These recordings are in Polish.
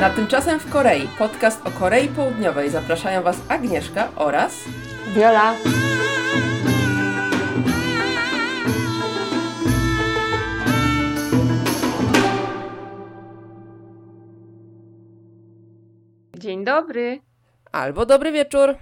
Na Tymczasem w Korei, podcast o Korei Południowej zapraszają Was Agnieszka oraz Wiola. Dzień dobry. albo dobry wieczór.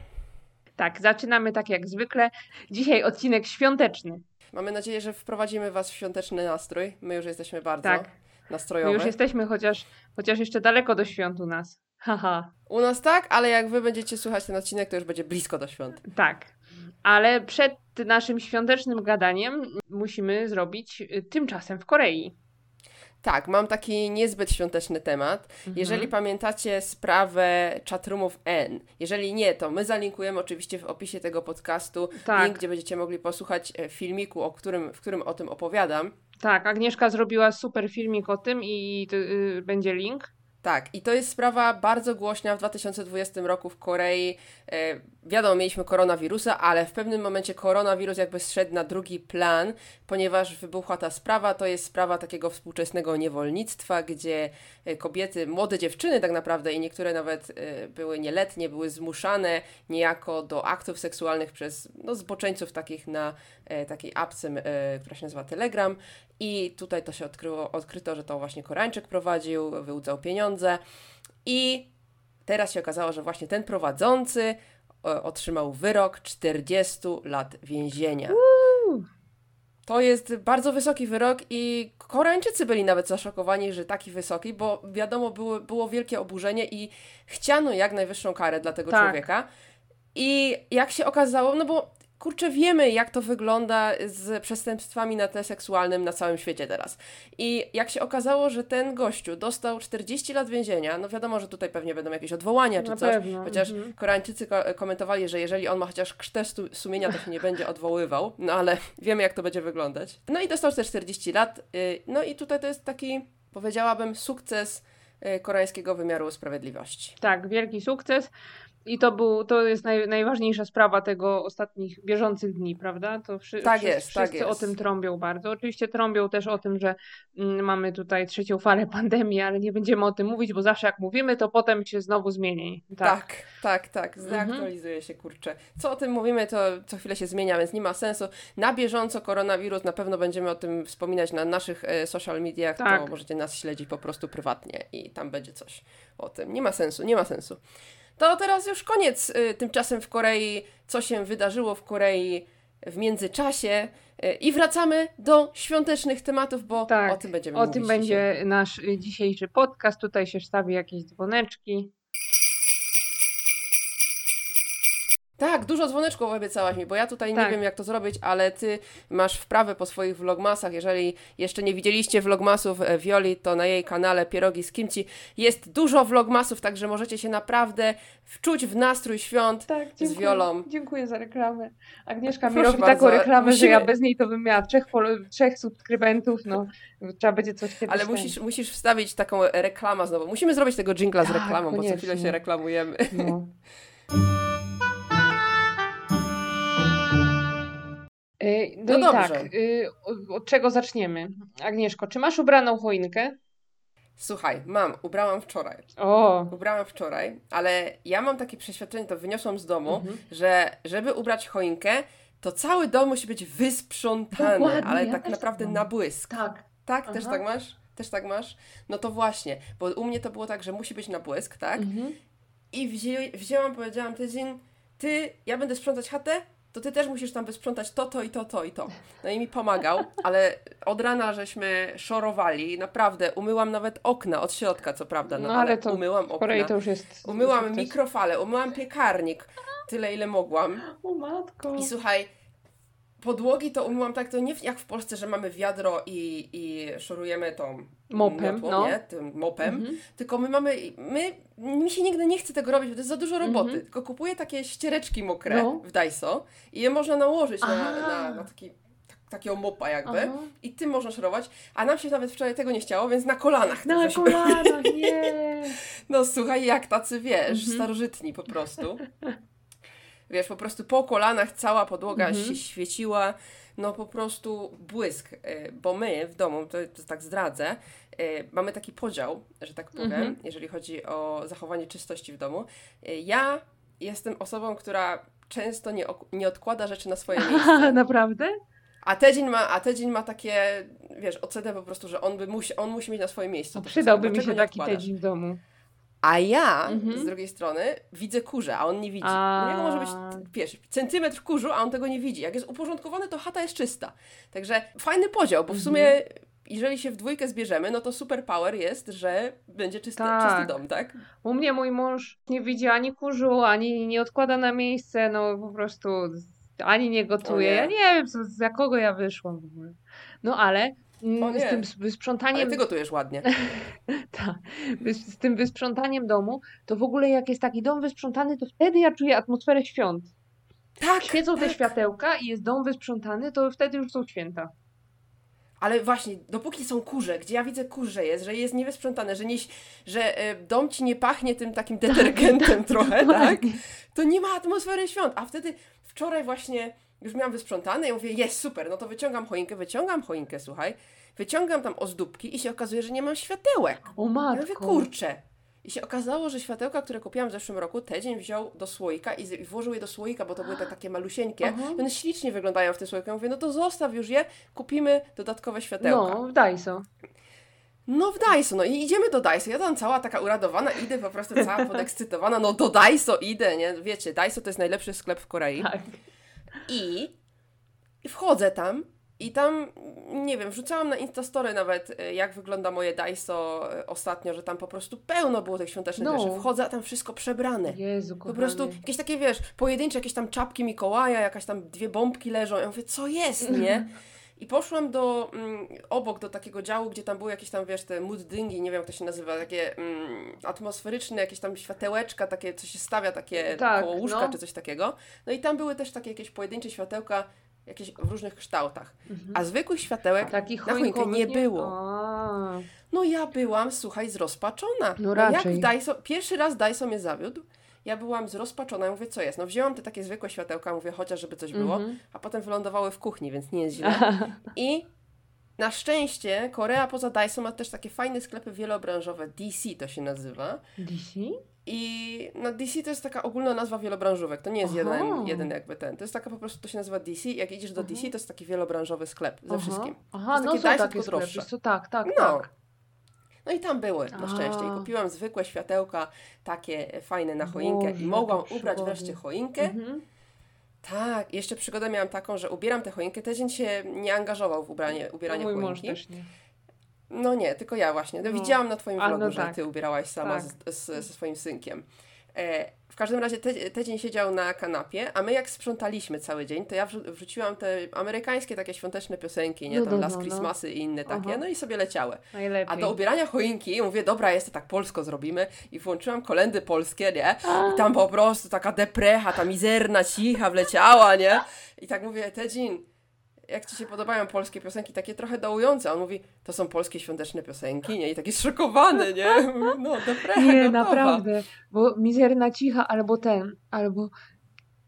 Tak, zaczynamy tak jak zwykle. Dzisiaj odcinek świąteczny. Mamy nadzieję, że wprowadzimy Was w świąteczny nastrój. My już jesteśmy bardzo Tak. Nastrojowe. My już jesteśmy, chociaż, chociaż jeszcze daleko do świąt u nas. Haha, U nas tak, ale jak Wy będziecie słuchać ten odcinek, to już będzie blisko do świąt. tak. Ale przed naszym świątecznym gadaniem musimy zrobić y, tymczasem w Korei. Tak, mam taki niezbyt świąteczny temat. Mhm. Jeżeli pamiętacie sprawę chatroomów N, jeżeli nie, to my zalinkujemy oczywiście w opisie tego podcastu Tak. link, gdzie będziecie mogli posłuchać e, filmiku, o którym, w którym o tym opowiadam. Tak, Agnieszka zrobiła super filmik o tym i y, y, będzie link. Tak, i to jest sprawa bardzo głośna w 2020 roku w Korei. E, wiadomo, mieliśmy koronawirusa, ale w pewnym momencie koronawirus jakby zszedł na drugi plan, ponieważ wybuchła ta sprawa. To jest sprawa takiego współczesnego niewolnictwa, gdzie e, kobiety, młode dziewczyny tak naprawdę i niektóre nawet e, były nieletnie, były zmuszane niejako do aktów seksualnych przez no, zboczeńców takich na e, takiej apce, e, która się nazywa Telegram. I tutaj to się odkryło, odkryto, że to właśnie Koreańczyk prowadził, wyłudzał pieniądze. I teraz się okazało, że właśnie ten prowadzący e, otrzymał wyrok 40 lat więzienia. To jest bardzo wysoki wyrok i Koreańczycy byli nawet zaszokowani, że taki wysoki, bo wiadomo, było, było wielkie oburzenie i chciano jak najwyższą karę dla tego Tak. człowieka. I jak się okazało, no bo kurczę, wiemy jak to wygląda z przestępstwami na tle seksualnym na całym świecie teraz. I jak się okazało, że ten gościu dostał 40 lat więzienia, no wiadomo, że tutaj pewnie będą jakieś odwołania czy Na coś, pewno, chociaż mhm. Koreańczycy ko- komentowali, że jeżeli on ma chociaż krztę sumienia, to się nie będzie odwoływał, no ale wiemy jak to będzie wyglądać. No i dostał te 40 lat, y, no i tutaj to jest taki, powiedziałabym, sukces y, koreańskiego wymiaru sprawiedliwości. Tak, wielki sukces. I to, był, to jest naj, najważniejsza sprawa tego ostatnich bieżących dni, prawda? To wszy, Tak wszyscy, jest, tak wszyscy o jest. tym trąbią bardzo. Oczywiście trąbią też o tym, że mm, mamy tutaj trzecią falę pandemii, ale nie będziemy o tym mówić, bo zawsze jak mówimy, to potem się znowu zmieni. Tak, tak, tak, Mhm. zdeaktualizuje się, kurczę. Co o tym mówimy, to co chwilę się zmienia, więc nie ma sensu. Na bieżąco koronawirus, na pewno będziemy o tym wspominać na naszych e, social mediach, to Tak. możecie nas śledzić po prostu prywatnie i tam będzie coś o tym. Nie ma sensu, nie ma sensu. To teraz już koniec y, tymczasem w Korei, co się wydarzyło w Korei w międzyczasie y, i wracamy do świątecznych tematów, bo Tak, o tym będziemy O mówić tym dzisiaj. będzie nasz dzisiejszy podcast. Tutaj się stawi jakieś dzwoneczki. Tak, dużo dzwoneczków obiecałaś mi, bo ja tutaj Tak. nie wiem jak to zrobić, ale ty masz wprawę po swoich vlogmasach. Jeżeli jeszcze nie widzieliście vlogmasów e, Wioli, to na jej kanale Pierogi z Kimci jest dużo vlogmasów, także możecie się naprawdę wczuć w nastrój świąt. Tak, dziękuję. Wiolą. Dziękuję za reklamę. Agnieszka mi robi taką reklamę, że musimy- ja bez niej to bym miała trzech, trzech subskrybentów. No, trzeba będzie coś kiedyś Ale musisz, musisz wstawić taką reklamę znowu. Musimy zrobić tego jingla z Tak, reklamą, bo co chwilę się reklamujemy. No. No, No i dobrze. tak, y, od- czego zaczniemy? Agnieszko, czy masz ubraną choinkę? Słuchaj, mam, ubrałam wczoraj. O, Ubrałam wczoraj, ale ja mam takie przeświadczenie, to wyniosłam z domu, Mhm. że żeby ubrać choinkę, to cały dom musi być wysprzątany, Dokładnie, ale ja tak też naprawdę tak na błysk. tak. Tak? Też Aha. tak masz? Też tak masz? No to właśnie, bo u mnie to było tak, że musi być na błysk, tak? Mhm. I wzię, wzięłam, powiedziałam, Tyzin, ty, ja będę sprzątać chatę, to ty też musisz tam wysprzątać to, to i to, to i to. No i mi pomagał, ale od rana żeśmy szorowali, naprawdę, umyłam nawet okna od środka, co prawda, no, No, ale, to umyłam okna. to już jest Umyłam mikrofale, umyłam piekarnik, tyle ile mogłam. O matko. I słuchaj, podłogi to umyłam tak, to nie jak w Polsce, że mamy wiadro i, i szorujemy tą Mopem, no. nie? Tym mopem. Mhm. Tylko my mamy, my, mi się nigdy nie chce tego robić, bo to jest za dużo roboty. Mhm. Tylko kupuję takie ściereczki mokre No. w Daiso i je można nałożyć na, na, na taki, tak, takiego mopa jakby. Aha. I tym można szorować. A nam się nawet wczoraj tego nie chciało, więc na kolanach. Na kolanach, nie. No słuchaj, jak tacy wiesz, Mhm. starożytni po prostu. wiesz, po prostu po kolanach cała podłoga Mhm. się świeciła, no po prostu błysk, y, bo my w domu, to, to tak zdradzę, y, mamy taki podział, że tak powiem, Mhm. jeżeli chodzi o zachowanie czystości w domu. Y, Ja jestem osobą, która często nie, nie odkłada rzeczy na swoje miejsce. Naprawdę? A Tedzin ma, a Tedzin ma takie, wiesz, ocedę po prostu, że on, by musi, on musi mieć na swoje miejsce. No, to przydałby mi się taki tydzień w domu. A ja Mhm. z drugiej strony widzę kurze, a on nie widzi. A. U niego może być, wiesz, centymetr kurzu, a on tego nie widzi. Jak jest uporządkowany, to chata jest czysta. Także fajny podział, bo w Mhm. sumie jeżeli się w dwójkę zbierzemy, no to super power jest, że będzie czysty, Tak. czysty dom, tak? U mnie mój mąż nie widzi ani kurzu, ani nie odkłada na miejsce, no po prostu ani nie gotuje. Nie. Ja nie wiem, co, za kogo ja wyszłam w ogóle. No ale. Z tym s- Ale ty gotujesz ładnie. ta, wys- z tym wysprzątaniem domu, to w ogóle jak jest taki dom wysprzątany, to wtedy ja czuję atmosferę świąt. Tak, Świecą te światełka i jest dom wysprzątany, to wtedy już są święta. Ale właśnie, dopóki są kurze, gdzie ja widzę kurze jest, że jest niewysprzątane, że, nie, że e, dom ci nie pachnie tym takim detergentem trochę, tak? To nie ma atmosfery świąt. A wtedy wczoraj właśnie już miałam wysprzątane i mówię, jest super, no to wyciągam choinkę, wyciągam choinkę, słuchaj, wyciągam tam ozdóbki i się okazuje, że nie mam światełek. O Ja mówię, matko. kurczę. I się okazało, że światełka, które kupiłam w zeszłym roku, Tedzień wziął do słoika i z- i włożył je do słoika, bo to były te takie malusieńkie. Aha. One ślicznie wyglądają w tym słoiku. Ja mówię, no to zostaw już je, kupimy dodatkowe światełka. No, w Daiso. No w Daiso, no i idziemy do Daiso. Ja tam cała taka uradowana, idę po prostu cała podekscytowana, no do Daiso idę, nie? Wiecie, Daiso to jest najlepszy sklep w Korei. Tak. I, I wchodzę tam i tam, nie wiem, wrzucałam na Instastory nawet, e, jak wygląda moje Daiso e, ostatnio, że tam po prostu pełno było tych świątecznych No. rzeczy. Wchodzę, a tam wszystko przebrane. Jezu, Po kochany. prostu jakieś takie, wiesz, pojedyncze jakieś tam czapki Mikołaja, jakaś tam dwie bombki leżą. Ja mówię, co jest, nie? I poszłam do, mm, obok do takiego działu, gdzie tam były jakieś tam, wiesz, te mood dyngi, nie wiem jak to się nazywa, takie mm, atmosferyczne, jakieś tam światełeczka, takie, co się stawia, takie Tak, koło łóżka, no. czy coś takiego. No i tam były też takie jakieś pojedyncze światełka, jakieś w różnych kształtach. Mhm. A zwykłych światełek Takich na choinkę choinkowych nie było. A, No ja byłam, słuchaj, zrozpaczona. No jak raczej. w Dyson, pierwszy raz Dyson mnie zawiódł, ja byłam zrozpaczona, ja mówię, co jest? No wzięłam te takie zwykłe światełka, mówię, chociaż żeby coś było, Mhm. a potem wylądowały w kuchni, więc nie jest źle. I na szczęście Korea poza Dyson ma też takie fajne sklepy wielobranżowe, DC to się nazywa. DC? I no DC to jest taka ogólna nazwa wielobranżówek, to nie jest Aha. jeden, jeden jakby ten. To jest taka po prostu, to się nazywa DC. Jak idziesz do DC, to jest taki wielobranżowy sklep ze Aha. wszystkim. Aha, To jest no takie są Dyson, takie sklepy. tak, tak, No. tak. No i tam były, na szczęście. I kupiłam zwykłe światełka, takie fajne na choinkę Boże, i mogłam ubrać przygody. wreszcie choinkę. Mhm. Tak, jeszcze przygodę miałam taką, że ubieram tę choinkę. Tydzień się nie angażował w ubranie, No, ubieranie mój mąż choinki. też nie. No nie, tylko ja właśnie. No, No. Widziałam na twoim vlogu, no że tak. ty ubierałaś sama Tak. z, z, ze swoim synkiem. E, w każdym razie te, tydzień siedział na kanapie, a my jak sprzątaliśmy cały dzień, to ja wrzu- wrzuciłam te amerykańskie takie świąteczne piosenki, nie? No, Tam no, Last no, no. Christmasy i inne takie, Aha. no i sobie leciały. Najlepiej. A do ubierania choinki mówię, dobra, jest to tak polsko zrobimy i włączyłam kolendy polskie, nie? I tam po prostu taka deprecha, ta mizerna cicha wleciała, nie? I tak mówię, Tedzin, jak Ci się podobają polskie piosenki, takie trochę dołujące? On mówi, to są polskie świąteczne piosenki, nie? I taki szokowany, nie? No, deprecha Nie, gotowa. naprawdę. Bo mizerna cicha, albo ten, albo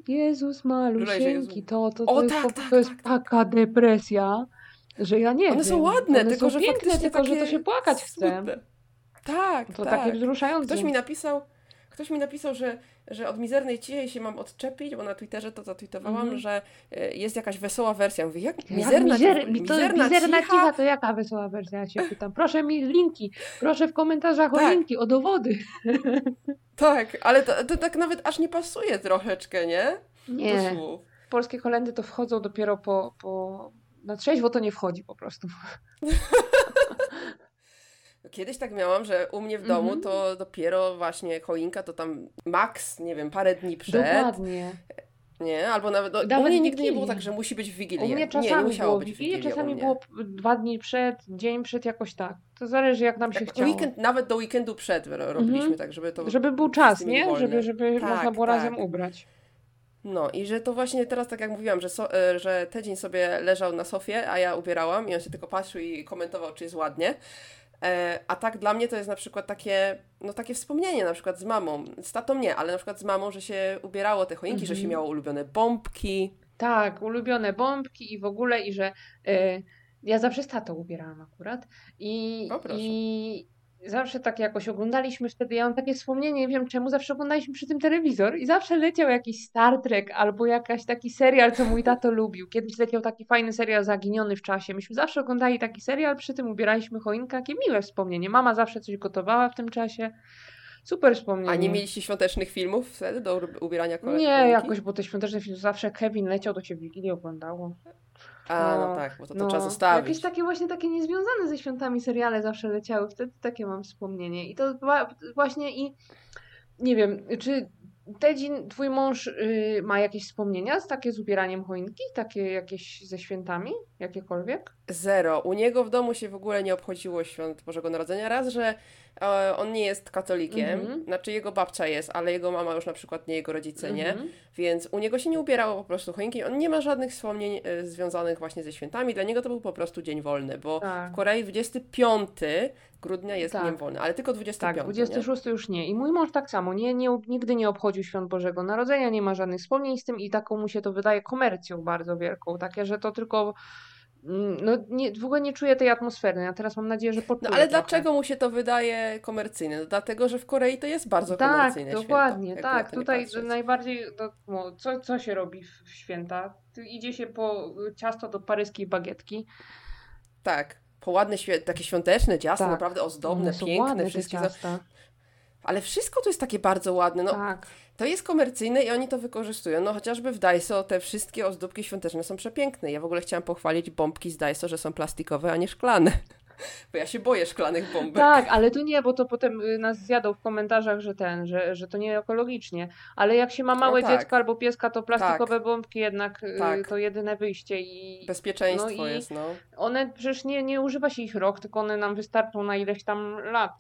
Jezus malusieńki, to, to, to, O, jest, tak, po- tak, to jest tak, taka depresja, że ja nie One wiem. są ładne, One tylko są że piękne, tylko że to się płakać chce. smutne. Tak, To tak. takie wzruszające. Ktoś mi napisał, ktoś mi napisał, że, że od mizernej cichy się mam odczepić, bo na Twitterze to zatweetowałam, Mhm. że e, jest jakaś wesoła wersja. Mówię, jak Jak mizerna, mizer, mi to mizerna, mizerna cicha? cicha, to jaka wesoła wersja? Ja się pytam. Proszę mi linki, proszę w komentarzach o Tak. linki, o dowody. Tak, ale to, to tak nawet aż nie pasuje troszeczkę, nie? Nie, polskie kolendy to wchodzą dopiero po, po... Na trzeźwo to nie wchodzi po prostu. Kiedyś tak miałam, że u mnie w domu Mhm. to dopiero właśnie choinka to tam maks, nie wiem, parę dni przed, Dokładnie. nie? Albo nawet, no, u Nawet mnie nigdy nie było tak, że musi być w Wigilię. U mnie nie, czasami nie musiało było być w Wigilię, u czasami było dwa dni przed, dzień przed, jakoś tak. To zależy jak nam się Tak, chciało. weekend, nawet do weekendu przed ro- robiliśmy, tak żeby to... Żeby był czas, nie? wolne. Żeby, żeby Tak, można było tak. razem ubrać. No i że to właśnie teraz, tak jak mówiłam, że, so, e, że tydzień sobie leżał na sofie, a ja ubierałam i on się tylko patrzył i komentował, czy jest ładnie. E, a tak dla mnie to jest na przykład takie, no takie wspomnienie na przykład z mamą, z tatą nie, ale na przykład z mamą, że się ubierało te choinki, że się Mhm. miało ulubione bombki. Tak, ulubione bombki i w ogóle, i że y, ja zawsze z tatą ubierałam akurat. I, i zawsze tak jakoś oglądaliśmy wtedy, ja mam takie wspomnienie, nie wiem czemu, zawsze oglądaliśmy przy tym telewizor i zawsze leciał jakiś Star Trek albo jakaś taki serial, co mój tato lubił. Kiedyś leciał taki fajny serial Zaginiony w czasie. Myśmy zawsze oglądali taki serial, przy tym ubieraliśmy choinkę, jakie miłe wspomnienie. Mama zawsze coś gotowała w tym czasie. Super wspomnienie. A nie mieliście świątecznych filmów wtedy do ubierania ko- Nie, jakoś, bo te świąteczne filmy zawsze Kevin leciał, to się w Wigilię oglądało. A, no, no, tak, bo to, to No, trzeba zostawić. Jakieś takie właśnie takie niezwiązane ze świątami seriale zawsze leciały, wtedy takie mam wspomnienie. I to właśnie i nie wiem, czy Tedzin, twój mąż y, ma jakieś wspomnienia z takie z ubieraniem choinki? Takie jakieś ze świętami? Jakiekolwiek? Zero. U niego w domu się w ogóle nie obchodziło świąt Bożego Narodzenia. Raz, że on nie jest katolikiem, Mhm. znaczy jego babcia jest, ale jego mama już na przykład nie, jego rodzice nie, Mhm. więc u niego się nie ubierało po prostu choinki. On nie ma żadnych wspomnień e, związanych właśnie ze świętami. Dla niego to był po prostu dzień wolny, bo Tak. w Korei 25 grudnia jest Tak. dniem wolny, ale tylko 25. Tak, nie? 26 już nie. I mój mąż tak samo, nie, nie, nigdy nie obchodził świąt Bożego Narodzenia, nie ma żadnych wspomnień z tym i taką mu się to wydaje komercją bardzo wielką. Takie, że to tylko. Mm, No, nie, w ogóle nie czuję tej atmosfery. Ja teraz mam nadzieję, że No poczuję ale trochę. dlaczego mu się to wydaje komercyjne? No, dlatego, że w Korei to jest bardzo Tak, komercyjne dokładnie, święto, tak. to nie Tutaj najbardziej, no, no, co, co się robi w, święta? Idzie się po ciasto do paryskiej bagietki. Tak. Po ładne, takie świąteczne ciasto, Tak. naprawdę ozdobne, są piękne, wszystkie. ciasta. Ale wszystko tu jest takie bardzo ładne. No, Tak. To jest komercyjne i oni to wykorzystują. No chociażby w Daiso te wszystkie ozdóbki świąteczne są przepiękne. Ja w ogóle chciałam pochwalić bombki z Daiso, że są plastikowe, a nie szklane. Bo ja się boję szklanych bombek. Tak, ale tu nie, bo to potem y, nas zjadą w komentarzach, że ten, że, że to nie ekologicznie. Ale jak się ma małe tak. dziecko albo pieska, to plastikowe bombki jednak y, Tak. to jedyne wyjście i Bezpieczeństwo No i- jest, no. one przecież nie, nie używa się ich rok, tylko one nam wystarczą na ileś tam lat.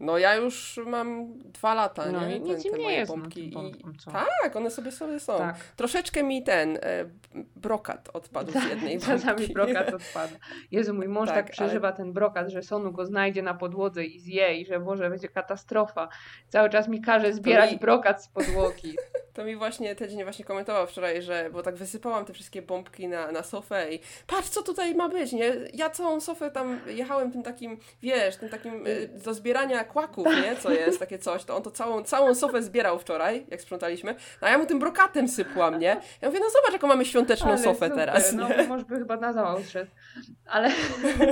No ja już mam dwa lata, No nie? nic te, moje jest no, bombki. tym I... Tak, one sobie sobie są. Tak. Troszeczkę mi ten e, brokat odpadł z jednej Czasami bombki. brokat odpada. Jezu, mój mąż tak, Tak, ale- przeżywa ten brokat, że Sonu go znajdzie na podłodze i zje i że Boże, będzie katastrofa. Cały czas mi każe zbierać brokat z podłogi. To mi właśnie Tedzień właśnie komentował wczoraj, że bo tak wysypałam te wszystkie bombki na, na sofę i patrz co tutaj ma być, nie? Ja całą sofę tam jechałem tym takim, wiesz, tym takim y, do zbierania kłaków, nie? Co jest takie coś, to on to całą, całą sofę zbierał wczoraj, jak sprzątaliśmy, a ja mu tym brokatem sypłam, nie? Ja mówię, no zobacz jaką mamy świąteczną Ale sofę super, teraz, No, nie? może by chyba na zawał szedł. Ale,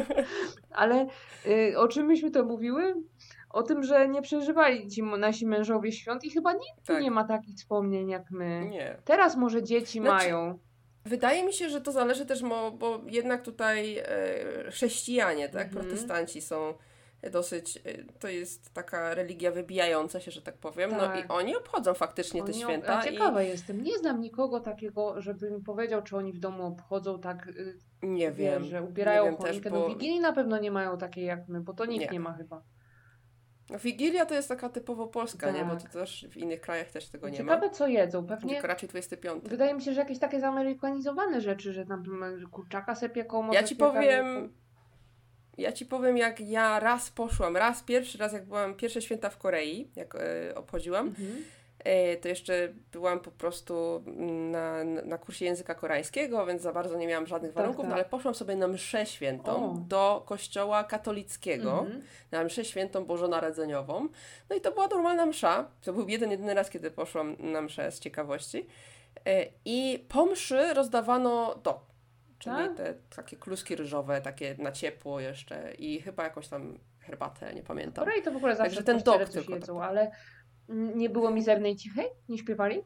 ale y, o czym myśmy to mówiły? O tym, że nie przeżywali ci nasi mężowie świąt i chyba nikt Tak. nie ma takich wspomnień jak my. Nie. Teraz może dzieci Znaczy, mają. Wydaje mi się, że to zależy też, mo, bo jednak tutaj e, chrześcijanie, tak, Mhm. protestanci są dosyć, e, to jest taka religia wybijająca się, że tak powiem, no Tak. i oni obchodzą faktycznie te Oni- święta a i ciekawa jestem. Nie znam nikogo takiego, żeby mi powiedział, czy oni w domu obchodzą tak, y, nie wiesz, wiem, że ubierają nie wiem też, choinkę. bo No Wigilii na pewno nie mają takiej jak my, bo to nikt nie, Nie. ma chyba. Wigilia to jest taka typowo polska, nie, bo Tak. to też w innych krajach też tego nie Ciekawe, ma, co jedzą. Pewnie tylko raczej 25. Wydaje mi się, że jakieś takie zamerykanizowane rzeczy, że tam mm, kurczaka se pieką, Ja ci powiem, ja ci powiem, jak ja raz poszłam, raz, pierwszy raz, jak byłam, pierwsze święta w Korei, jak e, obchodziłam, Mhm. E, to jeszcze byłam po prostu na, na kursie języka koreańskiego, więc za bardzo nie miałam żadnych Tak, warunków, tak. no ale poszłam sobie na mszę świętą O. do kościoła katolickiego, Mhm. na mszę świętą bożonarodzeniową. No i to była normalna msza. To był jeden, jedyny raz, kiedy poszłam na mszę z ciekawości. E, I po mszy rozdawano do. Czyli Tak? te takie kluski ryżowe, takie na ciepło jeszcze i chyba jakąś tam herbatę, nie pamiętam. Korei to w ogóle zawsze Także ten dok tylko jedzą, tak. ale nie było mizernej cichej? Nie śpiewali?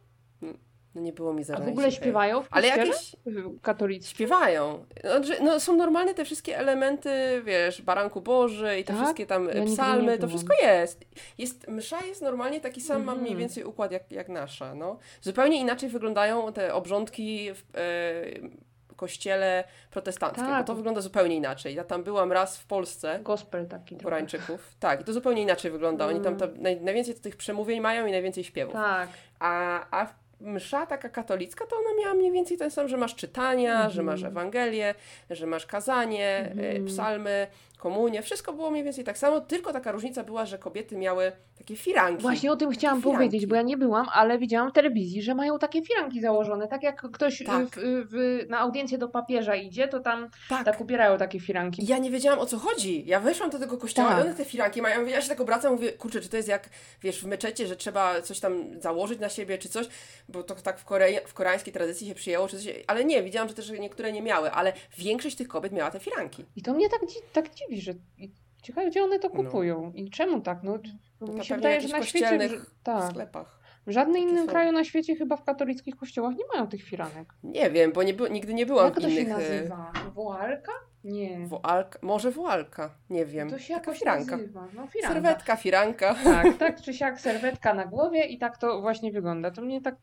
No nie było mi A w ogóle śpiewają w Ale jakieś Katolicki. Śpiewają. Znaczy, no, są normalne te wszystkie elementy, wiesz, Baranku Boży i te Tak? wszystkie tam Ja nigdy nie psalmy, to wszystko jest. jest. Msza jest normalnie taki sam, ma mniej Mhm. więcej układ jak, jak nasza. No. Zupełnie inaczej wyglądają te obrządki w e, kościele protestanckim, Tak. bo to wygląda zupełnie inaczej. Ja tam byłam raz w Polsce, Gospel taki. Koreańczyków. Tak, i to zupełnie inaczej wygląda. Oni tam Mm. to, naj, najwięcej tych przemówień mają i najwięcej śpiewów. Tak. A, a msza taka katolicka, to ona miała mniej więcej ten sam, że masz czytania, że Mhm. masz Ewangelię, że masz kazanie, Mhm. y, psalmy komunie, wszystko było mniej więcej tak samo, tylko taka różnica była, że kobiety miały takie firanki. Właśnie o tym chciałam firanki. powiedzieć, bo ja nie byłam, ale widziałam w telewizji, że mają takie firanki założone. Tak jak ktoś Tak. w, w, na audiencję do papieża idzie, to tam Tak. tak ubierają takie firanki. Ja nie wiedziałam o co chodzi. Ja weszłam do tego kościoła Tak. i one te firanki mają. Ja się tak obracam, mówię, kurczę, czy to jest jak, wiesz, w meczecie, że trzeba coś tam założyć na siebie, czy coś, bo to tak w, Korei, w koreańskiej tradycji się przyjęło, czy coś, ale nie, widziałam, że też niektóre nie miały, ale większość tych kobiet miała te firanki. I to mnie tak, tak dziwi, że i ciekawe, gdzie one to No. kupują i czemu tak? No, To mi się wydaje, że na świecie, w, tak, sklepach. w żadnym innym są. kraju na świecie, chyba w katolickich kościołach, nie mają tych firanek. Nie wiem, bo nie nigdy nie byłam Jak w to się innych... e, nazywa? Woalka? Nie. Woalka, może woalka, nie wiem. to się Taka jakoś firanka. nazywa. No, firanka. Serwetka, firanka. Tak, tak czy siak serwetka na głowie i tak to właśnie wygląda. To mnie tak,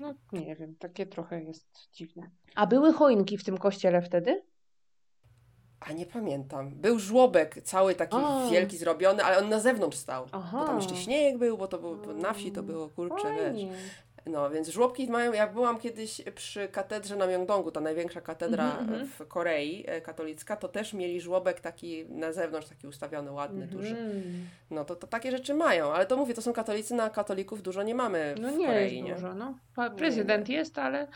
no nie wiem, takie trochę jest dziwne. A były choinki w tym kościele wtedy? A nie pamiętam. Był żłobek cały taki A. wielki zrobiony, ale on na zewnątrz stał. Aha. Bo tam jeszcze śnieg był, bo to było, bo na wsi to było, kurczę, wiesz. Fajnie. No, więc żłobki mają, jak byłam kiedyś przy katedrze na Myeongdongu, ta największa katedra Mhm, mhm. w Korei e, katolicka, to też mieli żłobek taki na zewnątrz, taki ustawiony, ładny, duży. Mhm. No to, to takie rzeczy mają, ale to mówię, to są katolicy, na katolików dużo nie mamy No w nie Korei, jest nie? dużo, no. Pa- Prezydent jest, ale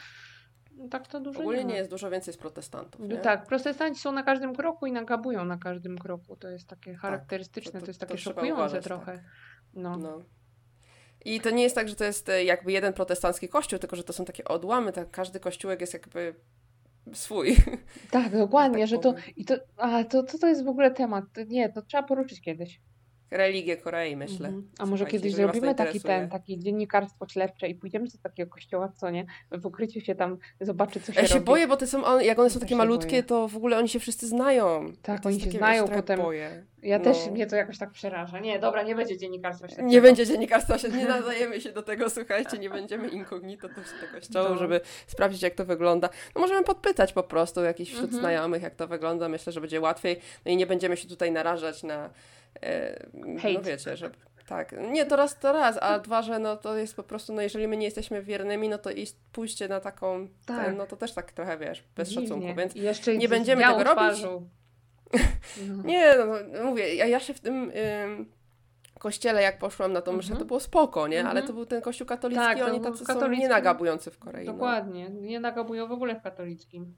tak to dużo Ogólnie nie, nie jest dużo więcej z protestantów, nie? Tak, protestanci są na każdym kroku i nagabują na każdym kroku. To jest takie charakterystyczne, Tak, to- to, jest to takie trzeba szokujące uważać, trochę. tak. No. No. I to nie jest tak, że to jest e, jakby jeden protestancki kościół, tylko że to są takie odłamy, tak każdy kościółek jest jakby swój. Tak, dokładnie, tak że to, i to, a to, to, to jest w ogóle temat. To Nie, to trzeba poruszyć kiedyś. Religię Korei, myślę. Mhm. A może kiedyś zrobimy taki ten, taki dziennikarstwo śledcze i pójdziemy do takiego kościoła, co nie? W ukryciu się tam zobaczy, co się Ja się robi. boję, bo te są, jak one są Też takie malutkie, boję. to w ogóle oni się wszyscy znają. Tak, oni się takie, znają ja potem. Boję. Ja No. też, mnie to jakoś tak przeraża. Nie, dobra, nie będzie dziennikarstwa śledczego. Nie będzie dziennikarstwa, się nie nadajemy się do tego, słuchajcie, nie będziemy incognito też do kościoła, No. żeby sprawdzić, jak to wygląda. No możemy podpytać po prostu jakichś wśród Mhm. znajomych, jak to wygląda. Myślę, że będzie łatwiej. No i nie będziemy się tutaj narażać na, e, no Hejt. wiecie, że tak, nie, to raz, to raz, a dwa, że no to jest po prostu, no jeżeli my nie jesteśmy wiernymi, no to iść, pójście na taką, Tak. ten, no to też tak trochę, wiesz, bez Dziwnie. szacunku, więc I jeszcze nie będziemy tego robić. No. Nie, no, no, mówię, ja, ja się w tym ym, kościele, jak poszłam na tą mszę, Mhm. to było spoko, nie? Ale Mhm. to był ten kościół katolicki, Tak, oni tacy są katolicki. nienagabujący w Korei. No. Dokładnie. Nie nagabują w ogóle w katolickim.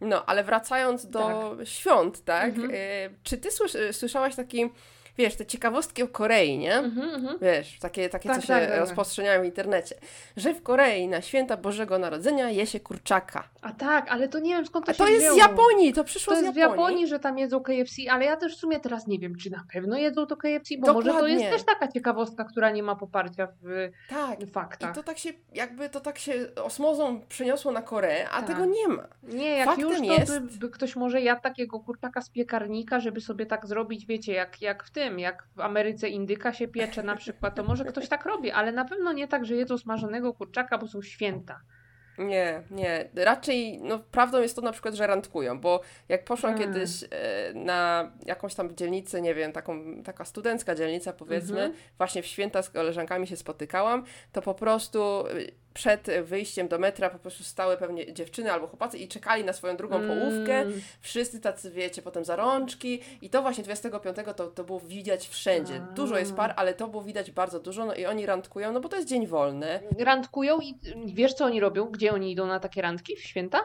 no, ale wracając do świąt, tak? Mhm. Y, czy ty słysz, słyszałaś taki, wiesz, te ciekawostki o Korei, nie? Mhm, mhm. Wiesz, takie, takie Tak, co się tak, tak, tak. rozpowszechniają w internecie. Że w Korei na święta Bożego Narodzenia je się kurczaka. A tak, ale to nie wiem skąd to A się to jest wzięło. z Japonii, to przyszło To z jest w Japonii. Japonii, że tam jedzą KFC, ale ja też w sumie teraz nie wiem, czy na pewno jedzą to KFC, bo może to Dokładnie. jest też taka ciekawostka, która nie ma poparcia w Tak. I faktach. to tak się, jakby to tak się osmozą przeniosło na Koreę, a Tak. tego nie ma. Nie, jak Faktem już to jest- by, by ktoś może jadł takiego kurczaka z piekarnika, żeby sobie tak zrobić, wiecie, jak, jak w tym, jak w Ameryce indyka się piecze na przykład, to może ktoś tak robi, ale na pewno nie tak, że jedzą smażonego kurczaka, bo są święta. Nie, nie. Raczej, no prawdą jest to na przykład, że randkują, bo jak poszłam Mm. kiedyś e, na jakąś tam dzielnicę, nie wiem, taką, taka studencka dzielnica powiedzmy, Mhm. właśnie w święta z koleżankami się spotykałam, to po prostu przed wyjściem do metra po prostu stały pewnie dziewczyny albo chłopacy i czekali na swoją drugą połówkę. Mm. Wszyscy tacy, wiecie, potem za rączki i to właśnie 25 to, to było widać wszędzie. A. Dużo jest par, ale to było widać bardzo dużo, no i oni randkują, no bo to jest dzień wolny. Randkują i wiesz, co oni robią? Gdzie oni idą na takie randki w święta?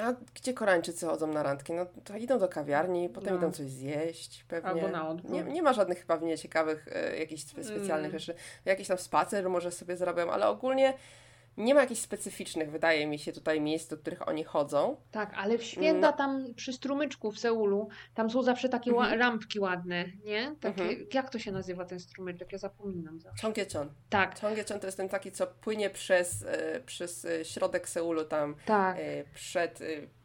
A gdzie Koreańczycy chodzą na randki? No to idą do kawiarni, potem No. idą coś zjeść, pewnie. Albo na odwrót. Nie, nie ma żadnych chyba w ciekawych, e, jakichś spe- specjalnych Mm. rzeczy. Jakiś tam spacer może sobie zrobią, ale ogólnie nie ma jakichś specyficznych, wydaje mi się, tutaj miejsc, do których oni chodzą. Tak, ale w święta No. tam przy strumyczku w Seulu, tam są zawsze takie ła- Mhm. lampki ładne, nie? Takie, Mhm. Jak to się nazywa ten strumyczek? Ja zapominam zawsze. Tak, Cheonggyecheon to jest ten taki, co płynie przez, e, przez e, środek Seulu, tam tak. e, przed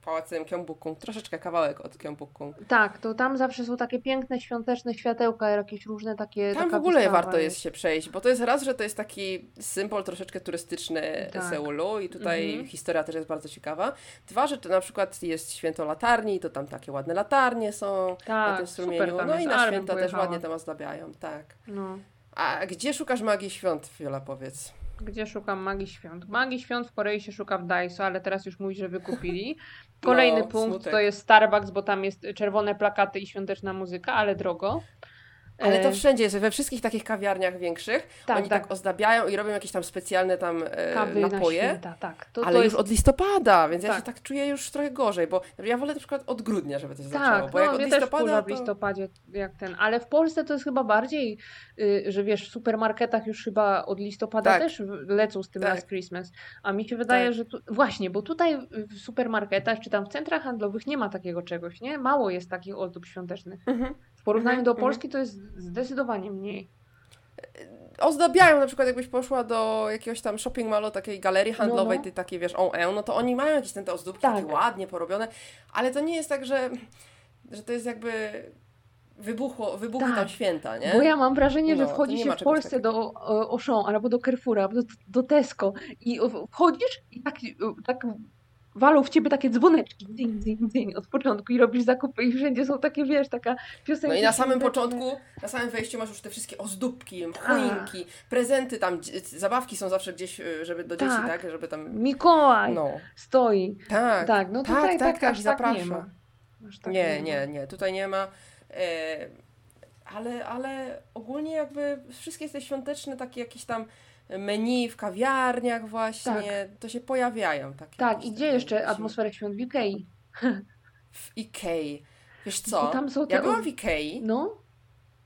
pałacem Gyeongbokgung, troszeczkę kawałek od Gyeongbokgung. Tak, to tam zawsze są takie piękne, świąteczne światełka, jakieś różne takie. Tam w ogóle warto jest się przejść, bo to jest raz, że to jest taki symbol troszeczkę turystyczny Tak. Seulu i tutaj Mhm. historia też jest bardzo ciekawa. Dwa, że to na przykład jest święto latarni, to tam takie ładne latarnie są na Tak, tym super strumieniu. No i na święta też ładnie tam ozdabiają, tak. No. A gdzie szukasz magii świąt, Viola, powiedz? Gdzie szukam magii świąt? Magii świąt w Korei się szuka w Daiso, ale teraz już mówi, że wykupili. Kolejny No, punkt smutek. to jest Starbucks, bo tam jest czerwone plakaty i świąteczna muzyka, ale drogo. Ale to E, wszędzie jest, we wszystkich takich kawiarniach większych. Tak, oni tak. tak. ozdabiają i robią jakieś tam specjalne tam e, kawy na napoje. święta, tak. To, ale to już jest... od listopada, więc ja Tak. się tak czuję już trochę gorzej, bo ja wolę na przykład od grudnia, żeby to się zaczęło, Tak, bo jak no, od mnie też listopada w to... listopadzie jak ten, ale w Polsce to jest chyba bardziej, y, że wiesz, w supermarketach już chyba od listopada Tak. też lecą z tym Tak. Last Christmas, a mi się wydaje, Tak. że tu, właśnie, bo tutaj w supermarketach czy tam w centrach handlowych nie ma takiego czegoś, nie? Mało jest takich ozdób świątecznych. Mhm. W porównaniu Mhm, do mhm. Polski to jest zdecydowanie mniej. Ozdabiają na przykład jakbyś poszła do jakiegoś tam shopping mallu, takiej galerii handlowej, no. tej takiej wiesz, on e, no to oni mają jakieś ten te ozdóbki Tak. takie ładnie porobione, ale to nie jest tak, że, że to jest jakby wybuchło, wybuchły Tak. tam święta, nie? Bo ja mam wrażenie, że No, to wchodzi się w Polsce takiego. do e, Auchan albo do Carrefoura, do, do Tesco i wchodzisz i tak, tak walą w ciebie takie dzwoneczki, dzyń, dzyń, dzyń od początku i robisz zakupy i wszędzie są takie, wiesz, taka piosenka. No i na samym początku, na samym wejściu masz już te wszystkie ozdóbki, Tak. choinki, prezenty tam, zabawki są zawsze gdzieś, y, żeby do dzieci, Tak. tak? Żeby tam, Mikołaj no, stoi. tak, Tak, no tak, tutaj tak, tak, tak, tak nie zapraszam. ma. Nie, nie, nie, tutaj nie ma. E, ale, ale ogólnie jakby wszystkie te świąteczne takie jakieś tam menu w kawiarniach właśnie, to się pojawiają. Takie Tak, i gdzie jeszcze atmosferę świąt w Ikei? W Ikei. Wiesz co, tam są te ja byłam w Ikei, No,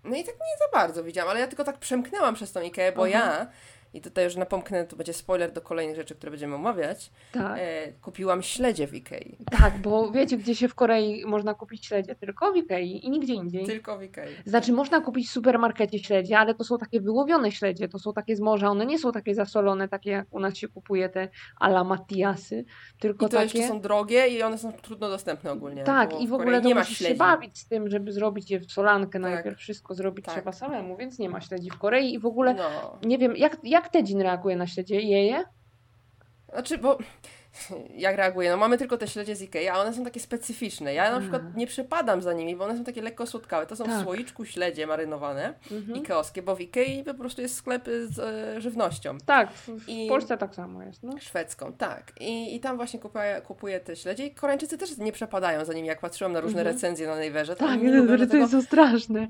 no i tak nie za bardzo widziałam, ale ja tylko tak przemknęłam przez tą Ikeę, bo Aha. ja, i tutaj już napomknę, to będzie spoiler do kolejnych rzeczy, które będziemy omawiać, tak. e, kupiłam śledzie w Ikei. Tak, bo wiecie, gdzie się w Korei można kupić śledzie? Tylko w Ikei i nigdzie indziej. Tylko w Ikei. Znaczy, można kupić w supermarkecie śledzie, ale to są takie wyłowione śledzie, to są takie z morza, one nie są takie zasolone, takie jak u nas się kupuje te ala Matiasy, tylko I to takie... jeszcze są drogie i one są trudno dostępne ogólnie. Tak, i w Korei ogóle nie ma musisz się bawić z tym, żeby zrobić je w solankę Tak. najpierw, wszystko zrobić Tak. trzeba samemu, więc nie ma śledzi w Korei i w ogóle, No. nie wiem, jak, jak Tedzin reaguje na śledzie? Jeje? Znaczy, bo jak reaguję? No mamy tylko te śledzie z Ikei, a one są takie specyficzne. Ja na przykład nie przepadam za nimi, bo one są takie lekko słodkawe. To są w Tak. słoiczku śledzie marynowane, Mhm. ikeowskie, bo w Ikei po prostu jest sklep z e, żywnością. Tak, w, w I- Polsce tak samo jest, no. Szwedzką, tak. I, I tam właśnie kupuję, kupuję te śledzie i Koreańczycy też nie przepadają za nimi. Jak patrzyłam na różne Mhm. recenzje na Najwerze, to Tak, nie lubią, to dlatego są straszne.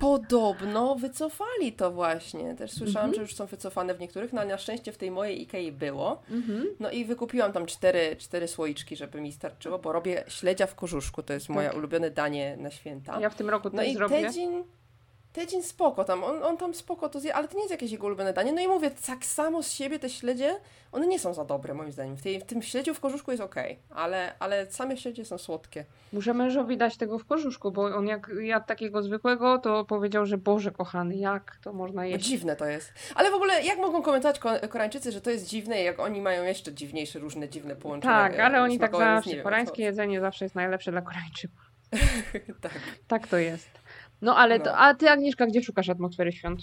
Podobno wycofali to właśnie. Też słyszałam, Mhm. że już są wycofane w niektórych, no ale na szczęście w tej mojej Ikei było. Mhm. No i wykupiłam tam cztery, cztery słoiczki, żeby mi starczyło, bo robię śledzia w kożuszku. To jest moje Tak. ulubione danie na święta. Ja w tym roku no też i. Tedzin, Tedzin spoko tam, on, on tam spoko to zje, ale to nie jest jakieś jego ulubione danie. No i mówię, tak samo z siebie te śledzie, one nie są za dobre moim zdaniem. W, tej, w tym śledziu w kożuszku jest okej, ale, ale same śledzie są słodkie. Muszę mężowi dać tego w kożuszku, bo on jak jadł takiego zwykłego, to powiedział, że Boże kochany, jak to można No jeść? dziwne to jest. Ale w ogóle jak mogą komentować ko- Koreańczycy, że to jest dziwne, jak oni mają jeszcze dziwniejsze, różne dziwne połączenia Tak, e, ale oni tak zawsze, koreańskie jedzenie zawsze jest najlepsze dla Koreańczyków. tak. Tak to jest. No ale to, No. a ty Agnieszka, gdzie szukasz atmosfery świąt?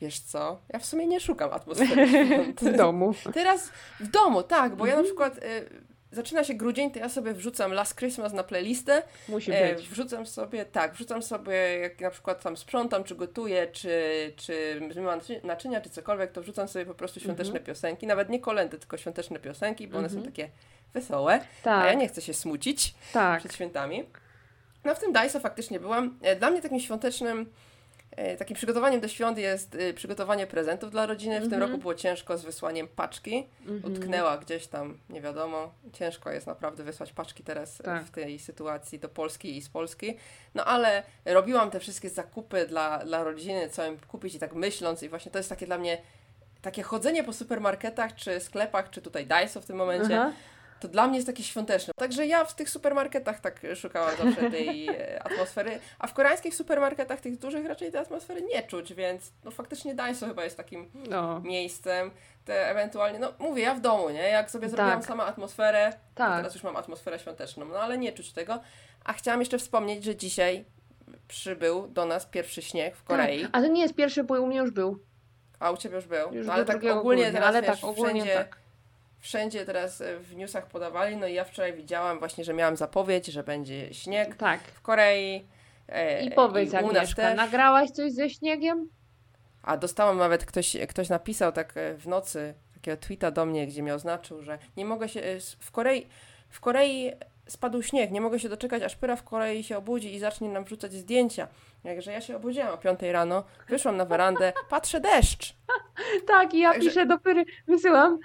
Wiesz co? Ja w sumie nie szukam atmosfery świąt. W domu. Teraz w domu, tak, bo ja na Mhm. przykład y, zaczyna się grudzień, to ja sobie wrzucam Last Christmas na playlistę. Musi E, być. wrzucam sobie, tak, wrzucam sobie, jak na przykład tam sprzątam, czy gotuję, czy, czy naczy- naczynia, czy cokolwiek, to wrzucam sobie po prostu świąteczne Mhm. piosenki. Nawet nie kolendy, tylko świąteczne piosenki, bo one są Mhm. takie wesołe, a Tak, ja nie chcę się smucić tak. przed świętami. No w tym Dajsa faktycznie byłam. E, Dla mnie takim świątecznym, e, takim przygotowaniem do świąt jest e, przygotowanie prezentów dla rodziny. W tym Mhm. roku było ciężko z wysłaniem paczki. Mhm. Utknęła gdzieś tam, nie wiadomo. Ciężko jest naprawdę wysłać paczki teraz Tak. w tej sytuacji do Polski i z Polski. No ale robiłam te wszystkie zakupy dla, dla rodziny, co im kupić i tak myśląc i właśnie to jest takie dla mnie takie chodzenie po supermarketach, czy sklepach, czy tutaj Daiso w tym momencie, Aha. To dla mnie jest takie świąteczne. Także ja w tych supermarketach tak szukałam zawsze tej e, atmosfery, a w koreańskich supermarketach tych dużych raczej tej atmosfery nie czuć, więc no faktycznie Daiso chyba jest takim No, miejscem, te ewentualnie, no mówię, ja w domu, nie? Jak sobie zrobiłam Tak. sama atmosferę, tak. teraz już mam atmosferę świąteczną, no ale nie czuć tego. A chciałam jeszcze wspomnieć, że dzisiaj przybył do nas pierwszy śnieg w Korei, Tak. A to nie jest pierwszy, bo u mnie już był. a u Ciebie już był. Już no ale tak 2 ogólnie grudnia, teraz, ale wiesz, tak, ogólnie wszędzie, tak. Wszędzie teraz e, w newsach podawali, no i ja wczoraj widziałam właśnie, że miałam zapowiedź, że będzie śnieg Tak. w Korei. E, I powiedz i Agnieszka, nagrałaś coś ze śniegiem? A dostałam nawet, ktoś, ktoś napisał tak e, w nocy takiego tweeta do mnie, gdzie mi oznaczył, że nie mogę się, e, w Korei, w Korei spadł śnieg, nie mogę się doczekać, aż Pyra w Korei się obudzi i zacznie nam wrzucać zdjęcia. Jakże ja się obudziłam o 5 rano, wyszłam na werandę, patrzę deszcz. Tak, i ja Także... piszę do Pyry, wysyłam,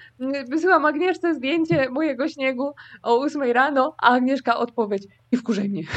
wysyłam Agnieszce zdjęcie mojego śniegu o 8 rano, a Agnieszka odpowiedź, i wkurzaj mnie.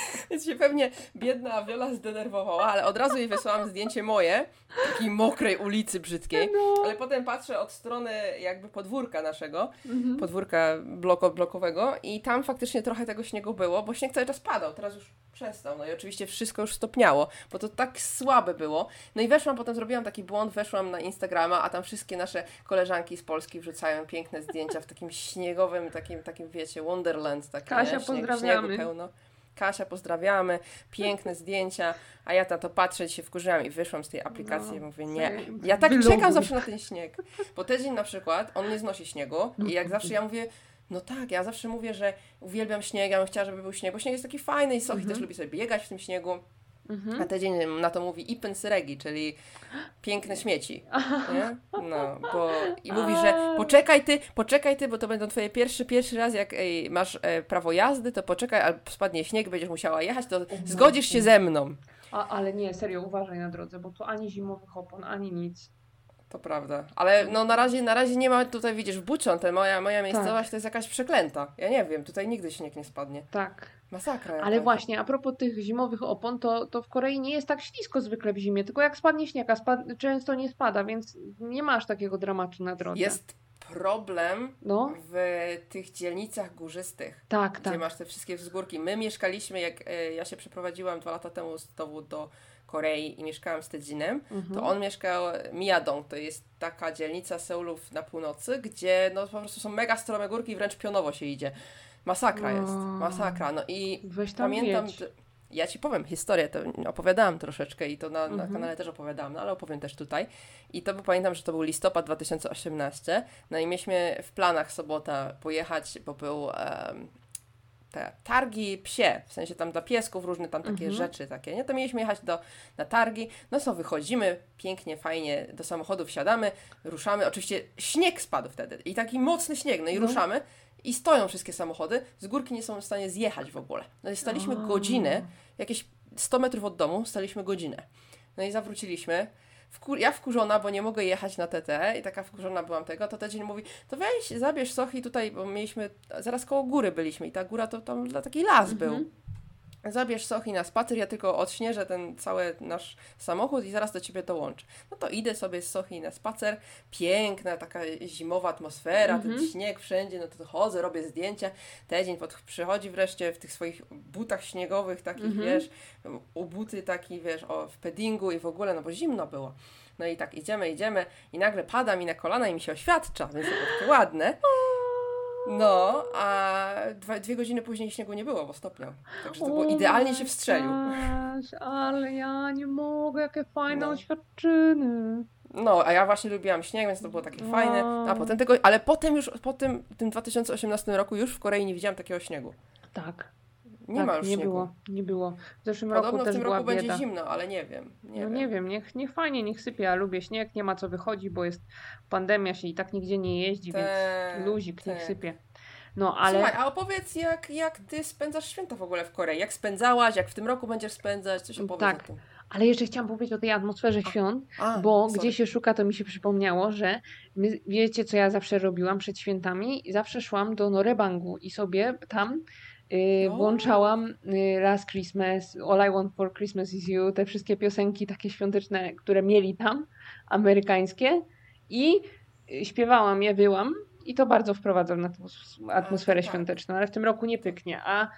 Więc się pewnie biedna Wiola zdenerwowała, ale od razu jej wysłałam zdjęcie moje, takiej mokrej ulicy brzydkiej, no. ale potem patrzę od strony jakby podwórka naszego, mhm. podwórka bloko, blokowego i tam faktycznie trochę tego śniegu było, bo śnieg cały czas padał, teraz już przestał. No i oczywiście wszystko już stopniało, bo to tak słabe było. No i weszłam, potem zrobiłam taki błąd, weszłam na Instagrama, a tam wszystkie nasze koleżanki z Polski wrzucają piękne zdjęcia w takim śniegowym, takim, takim wiecie, Wonderland. Takie, Kasia, Śnieg, pozdrawiamy. Śniegu pełno. Kasia, pozdrawiamy, piękne zdjęcia, a ja na to patrzę, się wkurzyłam i wyszłam z tej aplikacji no, i mówię, nie, ja tak czekam zawsze na ten śnieg, bo tydzień na przykład, on nie znosi śniegu i jak zawsze ja mówię, no tak, ja zawsze mówię, że uwielbiam śnieg, ja bym chciała, żeby był śnieg, bo śnieg jest taki fajny i Sophie mhm. też lubi sobie biegać w tym śniegu. Mhm. A tydzień na to mówi Ipen Syregi, czyli piękne śmieci. Nie? No, bo i mówi, że poczekaj ty, poczekaj ty, bo to będą twoje pierwszy, pierwszy raz, jak ej, masz e, prawo jazdy, to poczekaj, albo spadnie śnieg, będziesz musiała jechać, to zgodzisz się ze mną. A, ale nie, serio, uważaj na drodze, bo tu ani zimowych opon, ani nic. To prawda. Ale no na razie, na razie nie ma tutaj, widzisz, w Buczon, te moja, moja miejscowość tak. to jest jakaś przeklęta. Ja nie wiem, tutaj nigdy śnieg nie spadnie. Tak. Masakra. Jaka. Ale właśnie, a propos tych zimowych opon, to, to w Korei nie jest tak ślisko zwykle w zimie, tylko jak spadnie śnieg, a spad często nie spada, więc nie masz takiego dramatu na drodze. Jest problem no? w tych dzielnicach górzystych. Tak, gdzie tak. masz te wszystkie wzgórki. My mieszkaliśmy, jak e, ja się przeprowadziłam dwa lata temu z domu do Korei i mieszkałam z Tedzinem, mhm. to on mieszkał Miyadong, to jest taka dzielnica Seulów na północy, gdzie no po prostu są mega strome górki i wręcz pionowo się idzie. Masakra jest, masakra. No i pamiętam... Ja ci powiem historię, to opowiadałam troszeczkę i to na, mhm. na kanale też opowiadałam, no ale opowiem też tutaj. I to pamiętam, że to był listopad 2018. No i mieliśmy w planach sobota pojechać, bo był um, te targi psie, w sensie tam dla piesków różne tam takie mhm. rzeczy takie, nie? To mieliśmy jechać do, na targi, no co, wychodzimy pięknie, fajnie, do samochodu wsiadamy, ruszamy, oczywiście śnieg spadł wtedy i taki mocny śnieg, no i no. ruszamy i stoją wszystkie samochody, z górki nie są w stanie zjechać w ogóle. No i staliśmy o. godzinę, jakieś 100 metrów od domu, staliśmy godzinę. No i zawróciliśmy, wkur ja wkurzona, bo nie mogę jechać na TT i taka wkurzona byłam tego, to dzień mówi, to weź, zabierz Sochi tutaj, bo mieliśmy, zaraz koło góry byliśmy i ta góra to tam taki las był. Zabierz Sochi na spacer, ja tylko odśnieżę ten cały nasz samochód i zaraz do ciebie dołączę. No to idę sobie z Sochi na spacer, piękna taka zimowa atmosfera, mm -hmm. ten mhm. śnieg wszędzie, no to chodzę, robię zdjęcia. Tydzień pod, przychodzi wreszcie w tych swoich butach śniegowych, takich mm -hmm. wiesz, ubuty taki, wiesz, o, w peddingu i w ogóle, no bo zimno było. No i tak idziemy, idziemy i nagle pada mi na kolana i mi się oświadcza, więc to takie ładne. No, a dwa, dwie godziny później śniegu nie było, bo stopniał. Także to było idealnie się wstrzelił. Gosh, ale ja nie mogę, jakie fajne no. oświadczyny. No, a ja właśnie lubiłam śnieg, więc to było takie wow. fajne. A potem tego, ale potem już, po tym, tym 2018 roku już w Korei nie widziałam takiego śniegu. Tak. Nie tak, ma już nie śniegu. było, nie było. W zeszłym Podobno roku też w tym roku bieda. będzie zimno, ale nie wiem. Nie no wiem. nie wiem, niech, niech fajnie, niech sypie. Ja lubię śnieg, nie ma co wychodzi, bo jest pandemia, się i tak nigdzie nie jeździ, te, więc luzik, te. niech sypie. No, ale... Słuchaj, a opowiedz, jak, jak ty spędzasz święta w ogóle w Korei? Jak spędzałaś, jak w tym roku będziesz spędzać? Coś opowiedz tak. o tym. Ale jeszcze chciałam powiedzieć o tej atmosferze świąt, a, bo sorry. gdzie się szuka, to mi się przypomniało, że my, wiecie, co ja zawsze robiłam przed świętami? Zawsze szłam do Norebangu i sobie tam włączałam y, Last Christmas, All I Want for Christmas is You, te wszystkie piosenki takie świąteczne, które mieli tam, amerykańskie i y, śpiewałam je, wyłam i to bardzo wprowadza na tą atmosferę tak. świąteczną, ale w tym roku nie pyknie. A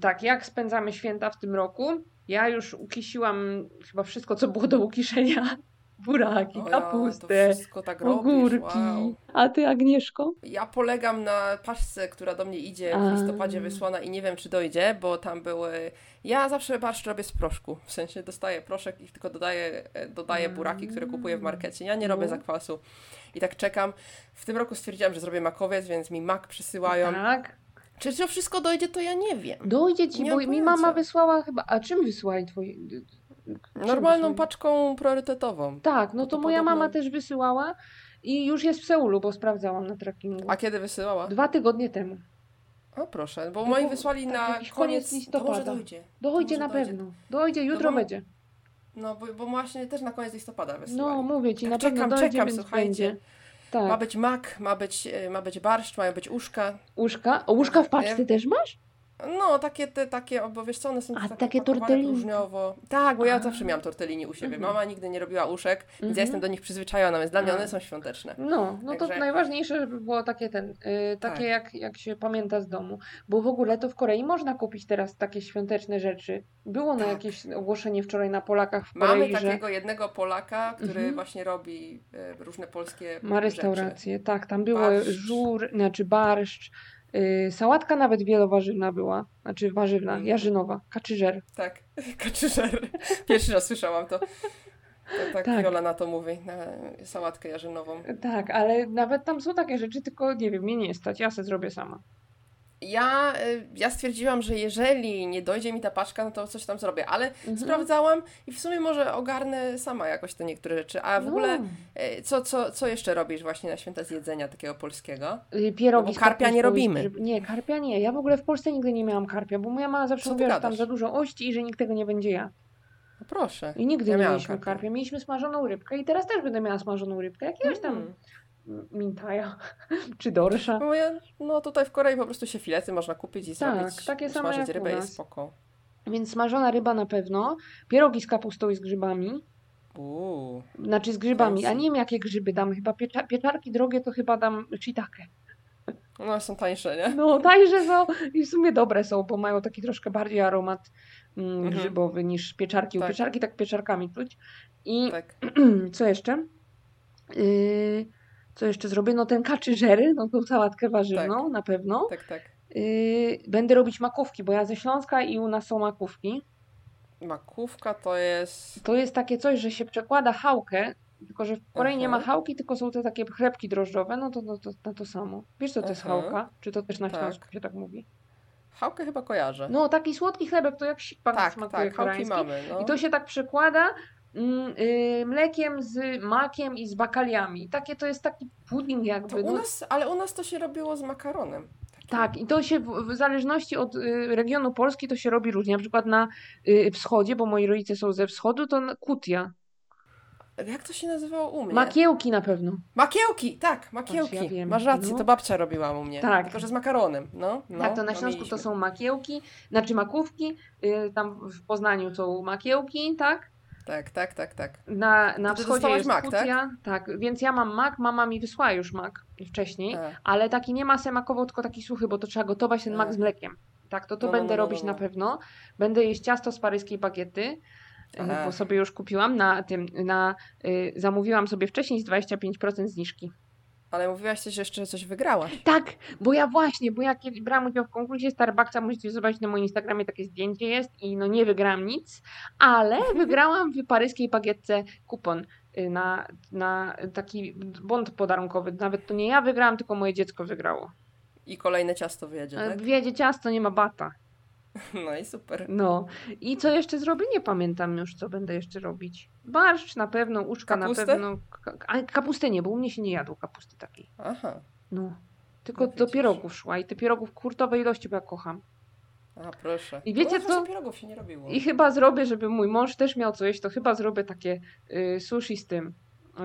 tak, jak spędzamy święta w tym roku? Ja już ukisiłam chyba wszystko, co było do ukiszenia. Buraki, kapustę, tak ogórki. Wow. A ty, Agnieszko? Ja polegam na paczce, która do mnie idzie w listopadzie wysłana i nie wiem, czy dojdzie, bo tam były... Ja zawsze barszcz robię z proszku. W sensie dostaję proszek i tylko dodaję, dodaję buraki, które kupuję w markecie. Ja nie robię no. zakwasu. I tak czekam. W tym roku stwierdziłam, że zrobię makowiec, więc mi mak przysyłają. Tak. Czy to wszystko dojdzie, to ja nie wiem. Dojdzie ci, nie bo mi mama wysłała chyba. A czym wysłali twoi. Normalną paczką priorytetową. Tak, no to, to moja podobno... mama też wysyłała i już jest w Seulu, bo sprawdzałam na trackingu. A kiedy wysyłała? Dwa tygodnie temu. O proszę, bo no moi wysłali tak, na koniec, koniec listopada. To dojdzie. Dojdzie na dojdzie. pewno. Dojdzie, jutro no bo, będzie. No bo, bo właśnie też na koniec listopada wysłali. No mówię ci, tak, na pewno czekam, dojdzie, czekam, słuchajcie. Będzie. Tak. Ma być mak, ma być, e, ma być barszcz, mają być uszka. Uszka? O, uszka w paczce też masz? No, takie, te, takie, bo wiesz co, one są A, takie, takie. Tak, bo A. ja zawsze miałam tortellini u siebie. Mhm. Mama nigdy nie robiła uszek, więc ja mhm. jestem do nich przyzwyczajona, więc dla mnie one są świąteczne. No, no Także... to najważniejsze, żeby było takie ten, yy, takie tak. jak, jak się pamięta z domu. Bo w ogóle to w Korei można kupić teraz takie świąteczne rzeczy. Było na tak. jakieś ogłoszenie wczoraj na Polakach w Korei, Mamy takiego że... jednego Polaka, który mhm. właśnie robi y, różne polskie Ma restaurację, rzeczy. tak. Tam było barszcz. żur, znaczy barszcz, sałatka nawet wielowarzywna była, znaczy warzywna, mm. jarzynowa, kaczyżer. Tak, kaczyżer. Pierwszy raz słyszałam to. to tak, tak, Viola na to mówi, na sałatkę jarzynową. Tak, ale nawet tam są takie rzeczy, tylko nie wiem, mnie nie stać, ja se zrobię sama ja, y, ja stwierdziłam, że jeżeli nie dojdzie mi ta paczka, no to coś tam zrobię, ale mhm. sprawdzałam i w sumie może ogarnę sama jakoś te niektóre rzeczy. A w no. ogóle y, co, co, co jeszcze robisz właśnie na święta z jedzenia takiego polskiego? Y, pierogi. No karpia nie robimy. Nie, karpia nie. Ja w ogóle w Polsce nigdy nie miałam karpia, bo moja mama zawsze mówiła, że tam za dużo ości i że nikt tego nie będzie ja. No proszę. I nigdy ja nie mieliśmy karpia. karpia. Mieliśmy smażoną rybkę i teraz też będę miała smażoną rybkę. Jakiegoś tam mm. Mintaja czy dorsza. No, ja, no tutaj w Korei po prostu się filety można kupić i tak, zrobić, takie same jak rybę i spoko. Więc smażona ryba na pewno, pierogi z kapustą i z grzybami. Uuu, znaczy z grzybami, a nie wiem jakie grzyby dam, chyba piecza, pieczarki drogie to chyba dam shiitake. No są tańsze, nie? No tańsze są i w sumie dobre są, bo mają taki troszkę bardziej aromat mm, mhm. grzybowy niż pieczarki. Tak. U pieczarki tak pieczarkami czuć. I tak. co jeszcze? Yy, co jeszcze zrobię? No ten kaczy żery, no tą sałatkę warzywną tak. na pewno. Tak, tak. Yy, będę robić makówki, bo ja ze Śląska i u nas są makówki. Makówka to jest... To jest takie coś, że się przekłada chałkę, tylko że w Korei nie ma chałki, tylko są te takie chlebki drożdżowe, no to, to, to na to samo. Wiesz co to jest chałka? Czy to też na tak. Śląsku się tak mówi? Chałkę chyba kojarzę. No taki słodki chlebek, to jak sikpak tak, smakuje tak, mamy. No. I to się tak przekłada mlekiem z makiem i z bakaliami. Takie to jest taki pudding jakby. u no. nas, ale u nas to się robiło z makaronem. Tak, i to się w, zależności od y, regionu Polski to się robi różnie. Na przykład na y, wschodzie, bo moi rodzice są ze wschodu, to kutia. Jak to się nazywało u mnie? Makiełki na pewno. Makiełki, tak, makiełki. Ja wiem. Masz rację, no. to babcia robiła u mnie. Tak. Tylko, że z makaronem, no. no tak, to na Śląsku to są makiełki, znaczy makówki, y, tam w Poznaniu są makiełki, tak? Tak, tak, tak, tak. Na, na wschodzie jest mak, tak? tak? więc ja mam mak, mama mi wysłała już mak wcześniej, A. ale taki nie masę makową, tylko taki suchy, bo to trzeba gotować ten A. mak z mlekiem. Tak, to to no, no będę no, no, robić na pewno. Będę jeść ciasto z paryskiej bagiety, Aha. bo sobie już kupiłam na tym, na, y, zamówiłam sobie wcześniej z 25% zniżki. Ale mówiłaś też jeszcze, że coś wygrałaś. Tak, bo ja właśnie, bo ja kiedy brałam udział w konkursie Starbucksa, możecie zobaczyć na moim Instagramie, takie zdjęcie jest i no nie wygrałam nic, ale wygrałam w paryskiej bagietce kupon y, na, na taki bond podarunkowy. Nawet to nie ja wygrałam, tylko moje dziecko wygrało. I kolejne ciasto wyjedzie, tak? Wjedzie ciasto, nie ma bata. No i super. No. I co jeszcze zrobię? Nie pamiętam już, co będę jeszcze robić. Barszcz na pewno, uszka Kapustę? na pewno. A kapustę nie, bo u mnie się nie jadło kapusty takiej. Aha. No. Tylko no do pierogów szła i te pierogów w hurtowej ilości, bo ja kocham. A proszę. I wiecie co? I chyba zrobię, żeby mój mąż też miał coś, to chyba zrobię takie y, sushi z tym,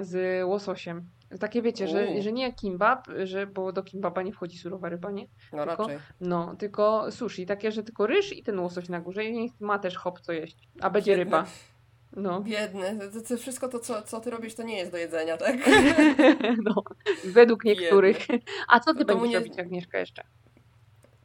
z łososiem. Takie wiecie, że, że nie kimbab, że, bo do kimbaba nie wchodzi surowa ryba, nie? No tylko, raczej. No, tylko sushi, takie, że tylko ryż i ten łosoś na górze i ma też hop co jeść, a będzie Biedny. ryba. No. Biedny. To, to wszystko to, co, co ty robisz, to nie jest do jedzenia, tak? no, według niektórych. Biedny. A co ty no będziesz nie... robić, Agnieszka, jeszcze?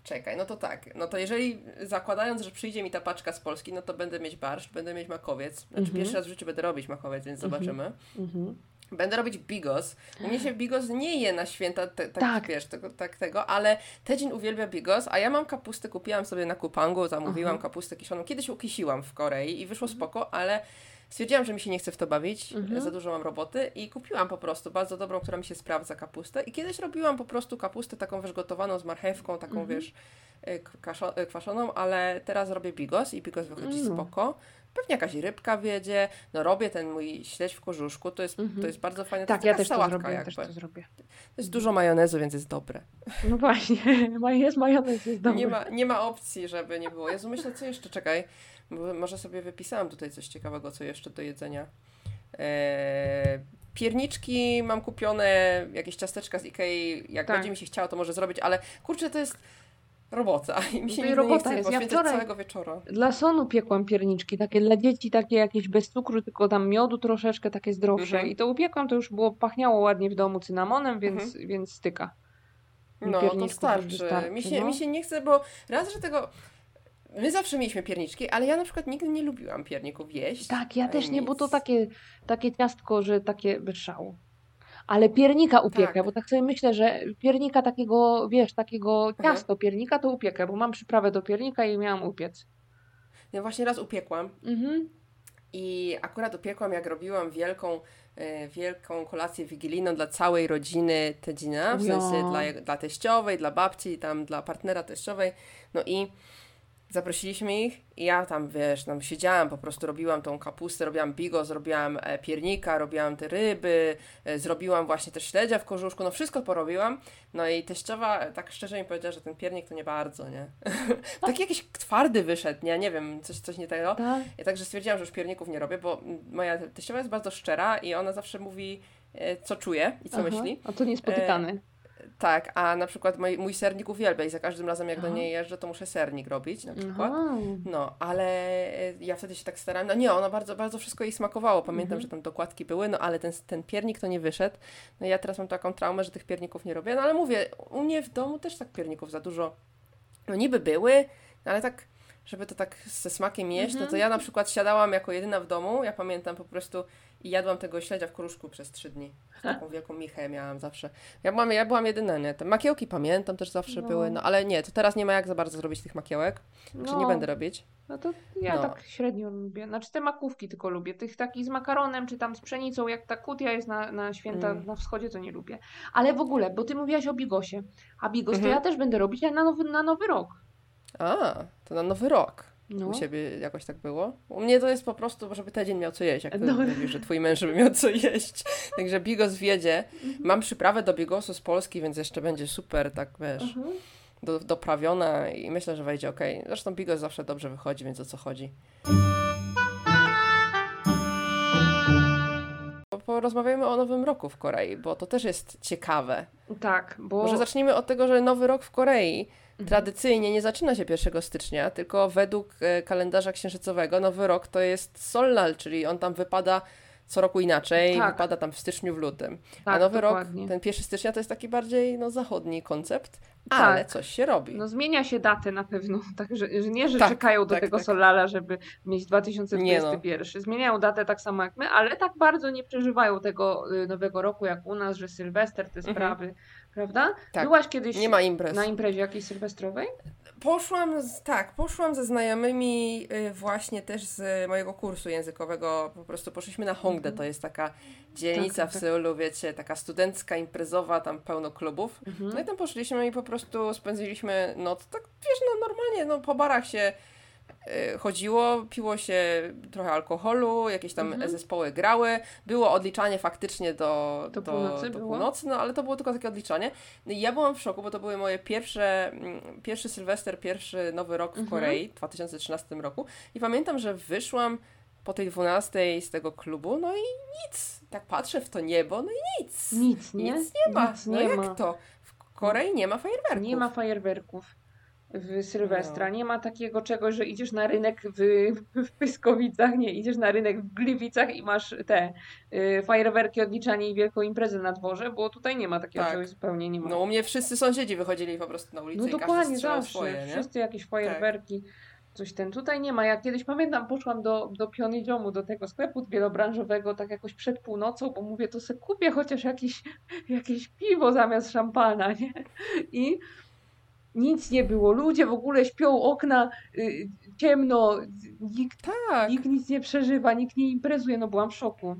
Czekaj, no to tak. No to jeżeli zakładając, że przyjdzie mi ta paczka z Polski, no to będę mieć barszcz, będę mieć makowiec. Znaczy mm -hmm. pierwszy raz w życiu będę robić makowiec, więc -hmm. zobaczymy. Mm -hmm. Będę robić bigos. Mnie się bigos nie je na święta, te, te, tak. wiesz, tego, tak tego, ale Tedzin uwielbia bigos, a ja mam kapustę, kupiłam sobie na Kupangu, zamówiłam Aha. kapustę kiszoną. Kiedyś ukisiłam w Korei i wyszło mhm. spoko, ale stwierdziłam, że mi się nie chce w to bawić, mhm. za dużo mam roboty i kupiłam po prostu bardzo dobrą, która mi się sprawdza kapustę i kiedyś robiłam po prostu kapustę taką wiesz gotowaną z marchewką, taką mhm. wiesz y, kwaszoną, ale teraz robię bigos i bigos wychodzi mm. spoko. Pewnie jakaś rybka wiedzie. No robię ten mój śledź w korzuszku, to jest, to jest bardzo fajne. Tak, to ja też to zrobię, jakby. też to zrobię. To jest dużo majonezu, więc jest dobre. No właśnie, jest majonez, jest dobry. Nie ma, nie ma opcji, żeby nie było. Jezu, myślę, co jeszcze, czekaj, może sobie wypisałam tutaj coś ciekawego, co jeszcze do jedzenia. Eee, pierniczki mam kupione, jakieś ciasteczka z Ikei, jak tak. będzie mi się chciało, to może zrobić, ale kurczę, to jest robota i mi się nie robota nie chce jest. Ja całego wieczora. Dla sonu piekłam pierniczki, takie dla dzieci, takie jakieś bez cukru, tylko tam miodu troszeczkę, takie zdrowsze mhm. i to upiekłam, to już było, pachniało ładnie w domu cynamonem, więc, mhm. więc styka. No, to starczy. starczy mi, się, no. mi się nie chce, bo raz, że tego... My zawsze mieliśmy pierniczki, ale ja na przykład nigdy nie lubiłam pierników jeść. Tak, ja też nic. nie, bo to takie, takie ciastko, że takie bez szału ale piernika upiekę, tak. bo tak sobie myślę, że piernika takiego, wiesz, takiego mhm. ciasto piernika to upiekę, bo mam przyprawę do piernika i miałam upiec. Ja właśnie raz upiekłam. Mhm. I akurat upiekłam, jak robiłam wielką, e, wielką kolację wigilijną dla całej rodziny Tedzina, w sensie dla, dla teściowej, dla babci, tam dla partnera teściowej. No i Zaprosiliśmy ich i ja tam, wiesz, tam siedziałam, po prostu robiłam tą kapustę, robiłam bigo, zrobiłam e, piernika, robiłam te ryby, e, zrobiłam właśnie też śledzia w korzuszku, no wszystko porobiłam. No i teściowa e, tak szczerze mi powiedziała, że ten piernik to nie bardzo, nie? Taki jakiś twardy wyszedł, nie? Nie wiem, coś, coś nie tego. Tak. I także stwierdziłam, że już pierników nie robię, bo moja teściowa jest bardzo szczera i ona zawsze mówi, co czuje i co Aha, myśli. A to niespotykany. Tak, a na przykład mój, mój sernik uwielbia i za każdym razem jak Aha. do niej jeżdżę, to muszę sernik robić na przykład. Aha. No, ale e, ja wtedy się tak starałam. No nie, ona bardzo, bardzo wszystko jej smakowało. Pamiętam, mhm. że tam dokładki były, no ale ten, ten piernik to nie wyszedł. No ja teraz mam taką traumę, że tych pierników nie robię. No ale mówię, u mnie w domu też tak pierników za dużo. No niby były, no ale tak żeby to tak ze smakiem jeść, no to mhm. ja na przykład siadałam jako jedyna w domu, ja pamiętam po prostu i jadłam tego śledzia w kruszku przez trzy dni. Taką wielką michę miałam zawsze. Ja byłam, ja byłam jedyna, nie? Te makiełki pamiętam też zawsze no. były, no ale nie, to teraz nie ma jak za bardzo zrobić tych makiełek. No. Czy nie będę robić. No to ja no. tak średnio lubię. Znaczy te makówki tylko lubię. Tych takich z makaronem, czy tam z pszenicą, jak ta kutia jest na, na święta mm. na wschodzie, to nie lubię. Ale w ogóle, bo ty mówiłaś o bigosie. A bigos mhm. to ja też będę robić, ale na nowy, na nowy rok. A, to na nowy rok. No. U siebie jakoś tak było. U mnie to jest po prostu, żeby ten dzień miał co jeść, jak ty no. mówisz, że twój męż żeby miał co jeść. Także bigos wiedzie. Mam przyprawę do bigosu z Polski, więc jeszcze będzie super, tak wiesz, uh mhm. -huh. do, doprawiona i myślę, że wejdzie ok. Zresztą bigos zawsze dobrze wychodzi, więc o co chodzi. Porozmawiajmy o Nowym Roku w Korei, bo to też jest ciekawe. Tak, bo... Może zacznijmy od tego, że Nowy Rok w Korei Mhm. Tradycyjnie nie zaczyna się 1 stycznia, tylko według e, kalendarza księżycowego Nowy Rok to jest Solnal, czyli on tam wypada co roku inaczej, tak. wypada tam w styczniu, w lutym. Tak, A Nowy dokładnie. Rok, ten 1 stycznia to jest taki bardziej no, zachodni koncept, ale tak. coś się robi. No zmienia się daty na pewno, tak, że, nie, że tak, czekają do tak, tego tak. Solala, żeby mieć 2021. No. Zmieniają datę tak samo jak my, ale tak bardzo nie przeżywają tego y, nowego roku jak u nas, że Sylwester, te mhm. Prawda? Tak. Byłaś kiedyś nie ma imprez. na imprezie jakiejś sylwestrowej? Poszłam, z, tak, poszłam ze znajomymi y, właśnie też z mojego kursu językowego, po prostu poszliśmy na Hongdae, to jest taka dzielnica tak, tak, w. Seulu, wiecie, taka studencka, imprezowa, tam pełno klubów. Mhm. No i tam poszliśmy i po prostu spędziliśmy noc, tak wiesz, no normalnie, no po barach się chodziło, piło się trochę alkoholu, jakieś tam mhm. zespoły grały, było odliczanie faktycznie do, do, do, północy, do północy, no ale to było tylko takie odliczanie. No ja byłam w szoku, bo to były moje pierwsze, mm, pierwszy Sylwester, pierwszy Nowy Rok w mhm. Korei w 2013 roku i pamiętam, że wyszłam po tej 12 z tego klubu, no i nic. Tak patrzę w to niebo, no i nic. Nic, nie? Nic nie ma. Nic no nie jak ma. to? W Korei nie ma fajerwerków. Nie ma fajerwerków w Sylwestra. No. Nie ma takiego czegoś, że idziesz na rynek w, w Pyskowicach, nie, idziesz na rynek w Gliwicach i masz te y, fajerwerki, odliczanie i wielką imprezę na dworze, bo tutaj nie ma takiego tak. czegoś zupełnie nie ma. No u mnie wszyscy sąsiedzi wychodzili po prostu na ulicę no, dokładnie, zawsze. Swoje? Wszyscy jakieś fajerwerki. Tak. Coś ten tutaj nie ma. Ja kiedyś pamiętam, poszłam do, do Pionydziomu, do tego sklepu wielobranżowego, tak jakoś przed północą, bo mówię, to se kupię chociaż jakieś, jakieś piwo zamiast szampana, nie? I nic nie było. Ludzie w ogóle śpią, okna y, ciemno, nikt, Tak. nikt nic nie przeżywa, nikt nie imprezuje, no byłam w szoku.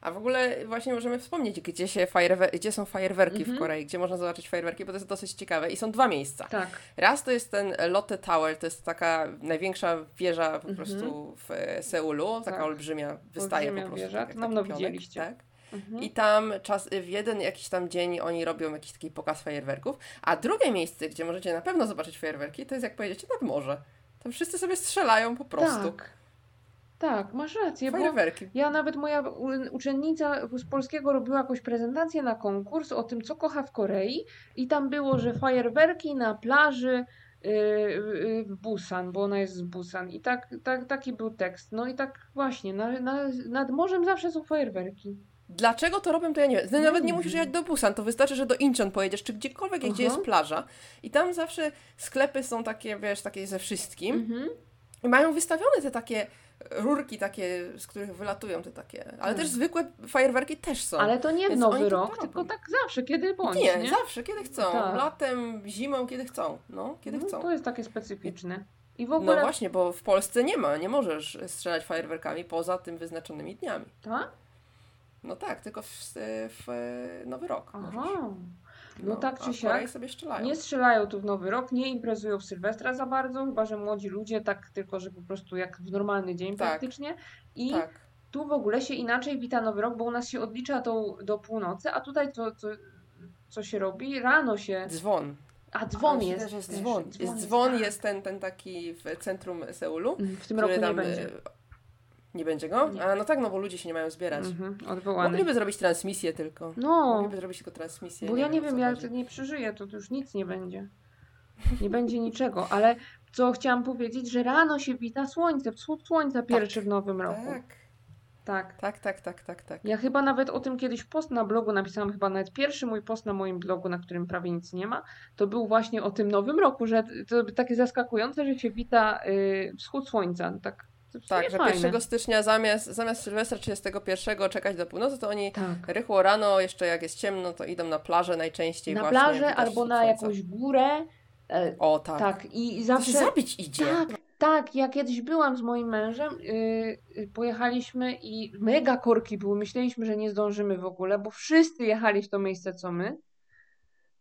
A w ogóle właśnie możemy wspomnieć, gdzie, się fajerwer- gdzie są fajerwerki Mhm. w Korei, gdzie można zobaczyć fajerwerki, bo to jest dosyć ciekawe. I są dwa miejsca. Tak. Raz to jest ten Lotte Tower, to jest taka największa wieża po Mhm. prostu w e, Seulu, taka Tak. olbrzymia, wystaje Olbrzymia po prostu. wieża, tak no, no, widzieliście. Tak. Mhm. I tam czas, w jeden jakiś tam dzień oni robią jakiś taki pokaz fajerwerków, a drugie miejsce, gdzie możecie na pewno zobaczyć fajerwerki, to jest jak pojedziecie nad morze. Tam wszyscy sobie strzelają po prostu. Tak. Tak, masz rację, bo Fajerwerki. ja nawet moja uczennica z polskiego robiła jakąś prezentację na konkurs o tym, co kocha w Korei i tam było, że fajerwerki na plaży yy, yy, w Busan, bo ona jest z Busan i tak, tak, taki był tekst. No i tak właśnie, na, na, nad morzem zawsze są fajerwerki. Dlaczego to robią, to ja nie wiem. Ty nawet nie wiem. musisz jechać do Busan, to wystarczy, że do Incheon pojedziesz, czy gdziekolwiek, gdzie jest plaża. I tam zawsze sklepy są takie, wiesz, takie ze wszystkim. Mhm. I mają wystawione te takie rurki takie, z których wylatują te takie. Ale Hmm. też zwykłe fajerwerki też są. Ale to nie w nowy rok, tylko tak zawsze, kiedy bądź, nie, nie? zawsze, kiedy chcą. Tak. Latem, zimą, kiedy chcą. No, kiedy No, chcą. to jest takie specyficzne. I w No ogóle... właśnie, bo w Polsce nie ma, nie możesz strzelać fajerwerkami poza tym wyznaczonymi dniami. Tak? No tak, tylko w, w Nowy Rok. Aha. No tak a czy siak. sobie strzelają. Nie strzelają tu w Nowy Rok, nie imprezują w Sylwestra za bardzo, chyba że młodzi ludzie, tak tylko, że po prostu jak w normalny dzień Tak. praktycznie. I Tak. tu w ogóle się inaczej wita Nowy Rok, bo u nas się odlicza to do północy, a tutaj co, co, co się robi? Rano się. Dzwon. A dzwon jest. też jest też. dzwon. Jest dzwon tak. jest ten, ten taki w centrum Seulu. W tym roku nie tam, będzie. Nie będzie go? Nie. A no tak, no bo ludzie się nie mają zbierać. Mhm, odwołany. Mogliby zrobić transmisję tylko. No, Mogliby zrobić tylko transmisję. bo ja nie o co wiem, ja chodzi. nie przeżyję, to już nic nie będzie. Nie będzie niczego, ale co chciałam powiedzieć, że rano się wita słońce, wschód słońca pierwszy w nowym roku. Tak, Tak. tak, tak, tak, tak, tak. Ja chyba nawet o tym kiedyś post na blogu napisałam, chyba nawet pierwszy mój post na moim blogu, na którym prawie nic nie ma, to był właśnie o tym nowym roku, że to takie zaskakujące, że się wita y, wschód słońca. Tak, Tak, że fajne. 1 stycznia zamiast, zamiast Sylwestra 31 czekać do północy, to oni Tak. rychło rano, jeszcze jak jest ciemno, to idą na plażę najczęściej Na właśnie. plażę albo na jakąś górę. E, O, tak. tak, i, i To zawsze. się zabić idzie. Tak, tak. Ja kiedyś byłam z moim mężem, y, y, pojechaliśmy i mega korki były. Myśleliśmy, że nie zdążymy w ogóle, bo wszyscy jechali w to miejsce, co my.